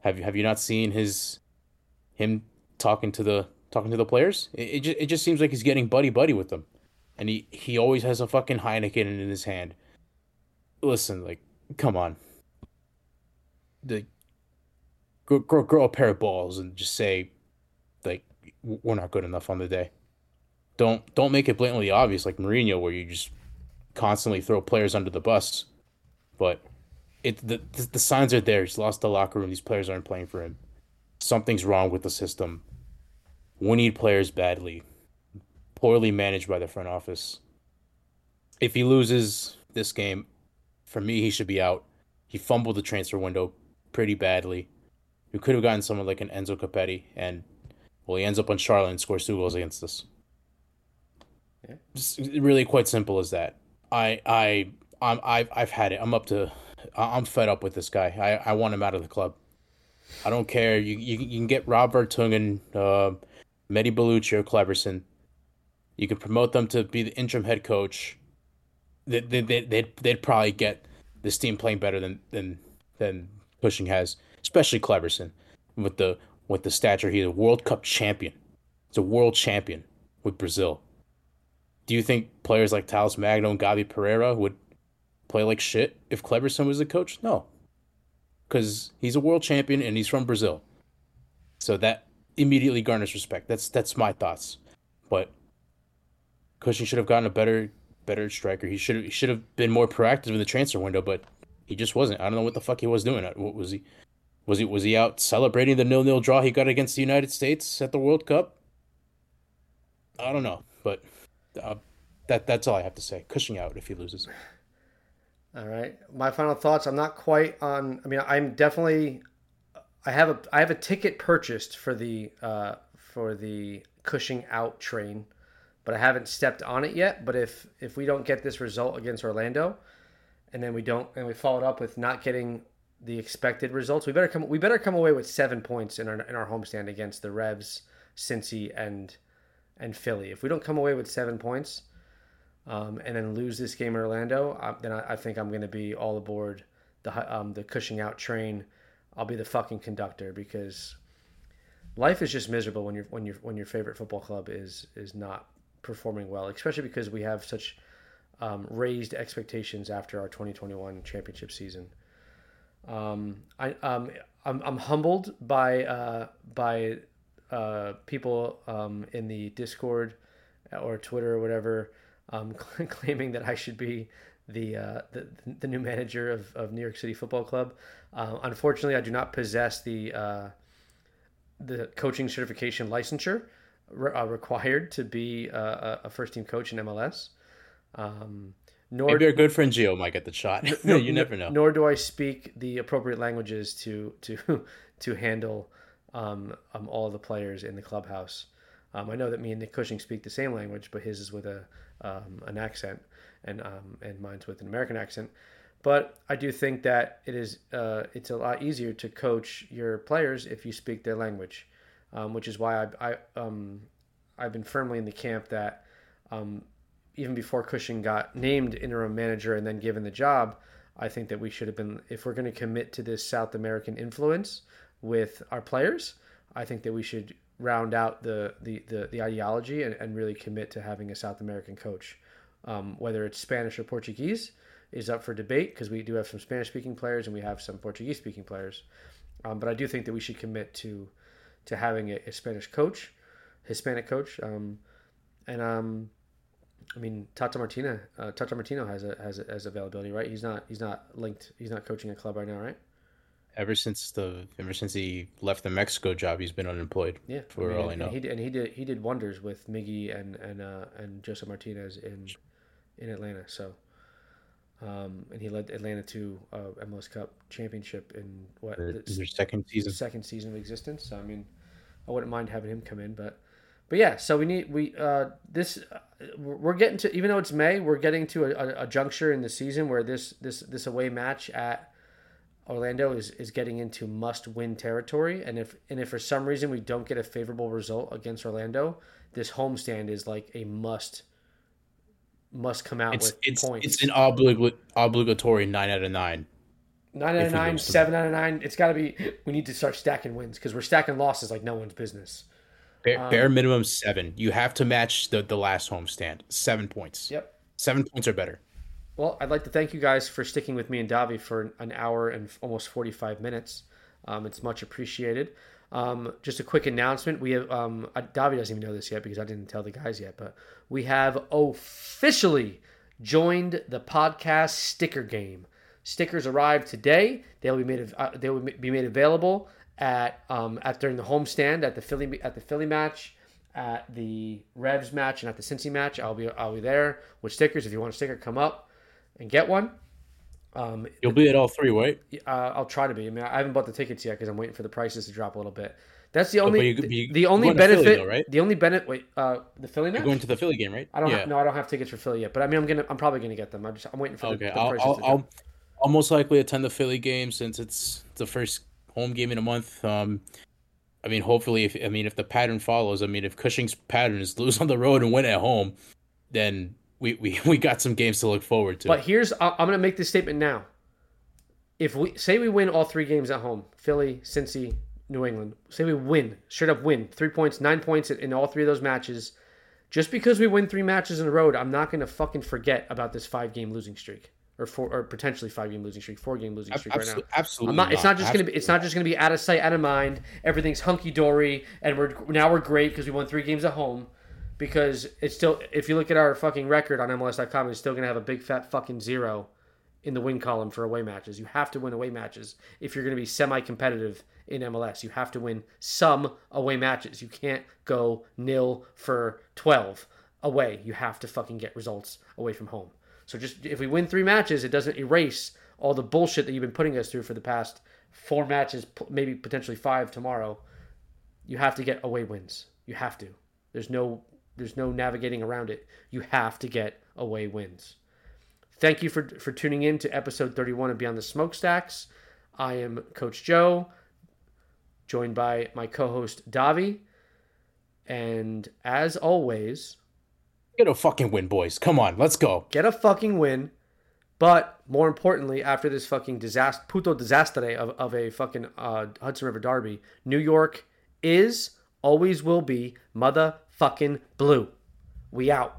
Have you have you not seen his him talking to the talking to the players? It it just, it just seems like he's getting buddy buddy with them, and he he always has a fucking Heineken in his hand. Listen, like, come on. The grow, grow, a pair of balls and just say, like, we're not good enough on the day. Don't don't make it blatantly obvious like Mourinho, where you just constantly throw players under the bus. But it the, the signs are there. He's lost the locker room. These players aren't playing for him. Something's wrong with the system. We need players badly. Poorly managed by the front office. If he loses this game, for me, he should be out. He fumbled the transfer window pretty badly. We could have gotten someone like an Enzo Copetti, and well, he ends up on Charlotte and scores two goals against us. Yeah. Just really quite simple as that. I I I'm I've I've had it. I'm up to. I'm fed up with this guy. I I want him out of the club. I don't care. You you, you can get Rob Vartughian, uh, Mehdi Ballouchy, or Kléberson. You can promote them to be the interim head coach. They, they, they, they'd, they'd probably get this team playing better than than than Cushing has, especially Kléberson, with the with the stature. He's a World Cup champion. He's a world champion with Brazil. Do you think players like Talles Magno and Gabi Pereira would play like shit if Kléberson was the coach? No, because he's a world champion and he's from Brazil. So that immediately garners respect. That's that's my thoughts. But Cushing should have gotten a better better striker. He should he should have been more proactive in the transfer window, but he just wasn't. I don't know what the fuck he was doing. What was he? Was he was he out celebrating the nil nil draw he got against the United States at the World Cup? I don't know, but uh, that that's all I have to say. Cushing out if he loses. All right. My final thoughts. I'm not quite on. I mean, I'm definitely. I have a I have a ticket purchased for the uh, for the Cushing out train, but I haven't stepped on it yet. But if if we don't get this result against Orlando, and then we don't and we followed up with not getting the expected results, we better come we better come away with seven points in our in our homestand against the Revs, Cincy, and and Philly. If we don't come away with seven points, um, and then lose this game in Orlando, uh, then I, I think I'm going to be all aboard the um, the Cushing out train. I'll be the fucking conductor because life is just miserable when you're when you when your favorite football club is is not performing well, especially because we have such um, raised expectations after our 2021 championship season. Um, I um, I'm, I'm humbled by uh, by uh, people um, in the Discord or Twitter or whatever um, claiming that I should be the, uh, the the new manager of, of New York City Football Club. Uh, unfortunately, I do not possess the uh, the coaching certification licensure re- uh, required to be a, a first team coach in MLS. Um, nor maybe our good friend Gio might get the shot. No, you never know. Nor do I speak the appropriate languages to to to handle um, um, all the players in the clubhouse. Um, I know that me and Nick Cushing speak the same language, but his is with a um, an accent, and um, and mine's with an American accent. But I do think that it is uh, it's a lot easier to coach your players if you speak their language, um, which is why I, I um, I've been firmly in the camp that um, even before Cushing got named interim manager and then given the job, I think that we should have been if we're going to commit to this South American influence with our players, I think that we should round out the the the, the ideology and, and really commit to having a South American coach, um, whether it's Spanish or Portuguese is up for debate because we do have some Spanish speaking players and we have some Portuguese speaking players. Um, but I do think that we should commit to to having a, a Spanish coach, Hispanic coach, um, and um, I mean Tata Martino. Uh, Tata Martino has a, has a, has availability, right? He's not he's not linked. He's not coaching a club right now, right? Ever since the ever since he left the Mexico job, he's been unemployed. Yeah, for I mean, all I know. And he, and he did he did wonders with Miggy and and uh, and Josef Martinez in in Atlanta. So um, and he led Atlanta to uh, MLS Cup championship in what their, their second season. Second season of existence. So, I mean, I wouldn't mind having him come in, but but yeah. So we need we uh, this uh, we're getting to even though it's May, we're getting to a, a, juncture in the season where this this this away match at Orlando is is getting into must win territory, and if and if for some reason we don't get a favorable result against Orlando, this homestand is like a must must come out it's, with it's, points. It's an oblig- obligatory nine out of nine. Nine out of nine, seven out of nine. It's got to be. We need to start stacking wins because we're stacking losses like no one's business. Bare, um, bare, minimum seven. You have to match the the last homestand. Seven points. Yep. Seven points or better. Well, I'd like to thank you guys for sticking with me and Davi for an hour and almost forty five minutes. Um, it's much appreciated. Um, just a quick announcement. We have um, Davi doesn't even know this yet because I didn't tell the guys yet, but we have officially joined the podcast sticker game. Stickers arrived today. They'll be made uh, they will be made available at um, at during the homestand at the Philly at the Philly match, at the Revs match, and at the Cincy match. I'll be I'll be there with stickers. If you want a sticker, come up and get one. Um, You'll be at all three, right? Uh, I'll try to be. I mean, I haven't bought the tickets yet because I'm waiting for the prices to drop a little bit. That's the only you, you, the only benefit. Philly, though, right? The only benefit. Wait, uh, the Philly match. You're going to the Philly game, right? I don't. Yeah. Have, no, I don't have tickets for Philly yet. But I mean, I'm gonna. I'm probably gonna get them. I'm just. I'm waiting for okay. the, the I'll, I'll, I'll, I'll, most likely attend the Philly game since it's the first home game in a month. Um, I mean, hopefully, if I mean, if the pattern follows, I mean, if Cushing's pattern is lose on the road and win at home, then we we, we got some games to look forward to. But here's I'm gonna make this statement now if we say we win all three games at home, Philly, Cincy, New England, say we win, straight up win, three points, nine points in all three of those matches. Just because we win three matches in a row, I'm not going to fucking forget about this five game losing streak or four or potentially five game losing streak, four game losing streak absolutely, right now. Absolutely, not, It's not just going to be. It's not just going to be out of sight, out of mind. Everything's hunky dory, and we're now we're great because we won three games at home. Because it's still, if you look at our fucking record on MLS.com, it's still going to have a big fat fucking zero in the win column for away matches. You have to win away matches if you're going to be semi competitive in MLS. You have to win some away matches. You can't go nil for 12 away. You have to fucking get results away from home. So just if we win three matches, it doesn't erase all the bullshit that you've been putting us through for the past four matches, maybe potentially five tomorrow. You have to get away wins. You have to. There's no there's no navigating around it. You have to get away wins. Thank you for, for tuning in to episode 31 of Beyond the Smokestacks. I am Coach Joe, joined by my co host Davi. And as always, get a fucking win, boys. Come on, let's go. Get a fucking win. But more importantly, after this fucking disaster, puto disaster of, of a fucking uh, Hudson River Derby, New York is, always will be, motherfucking blue. We out.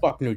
Fuck New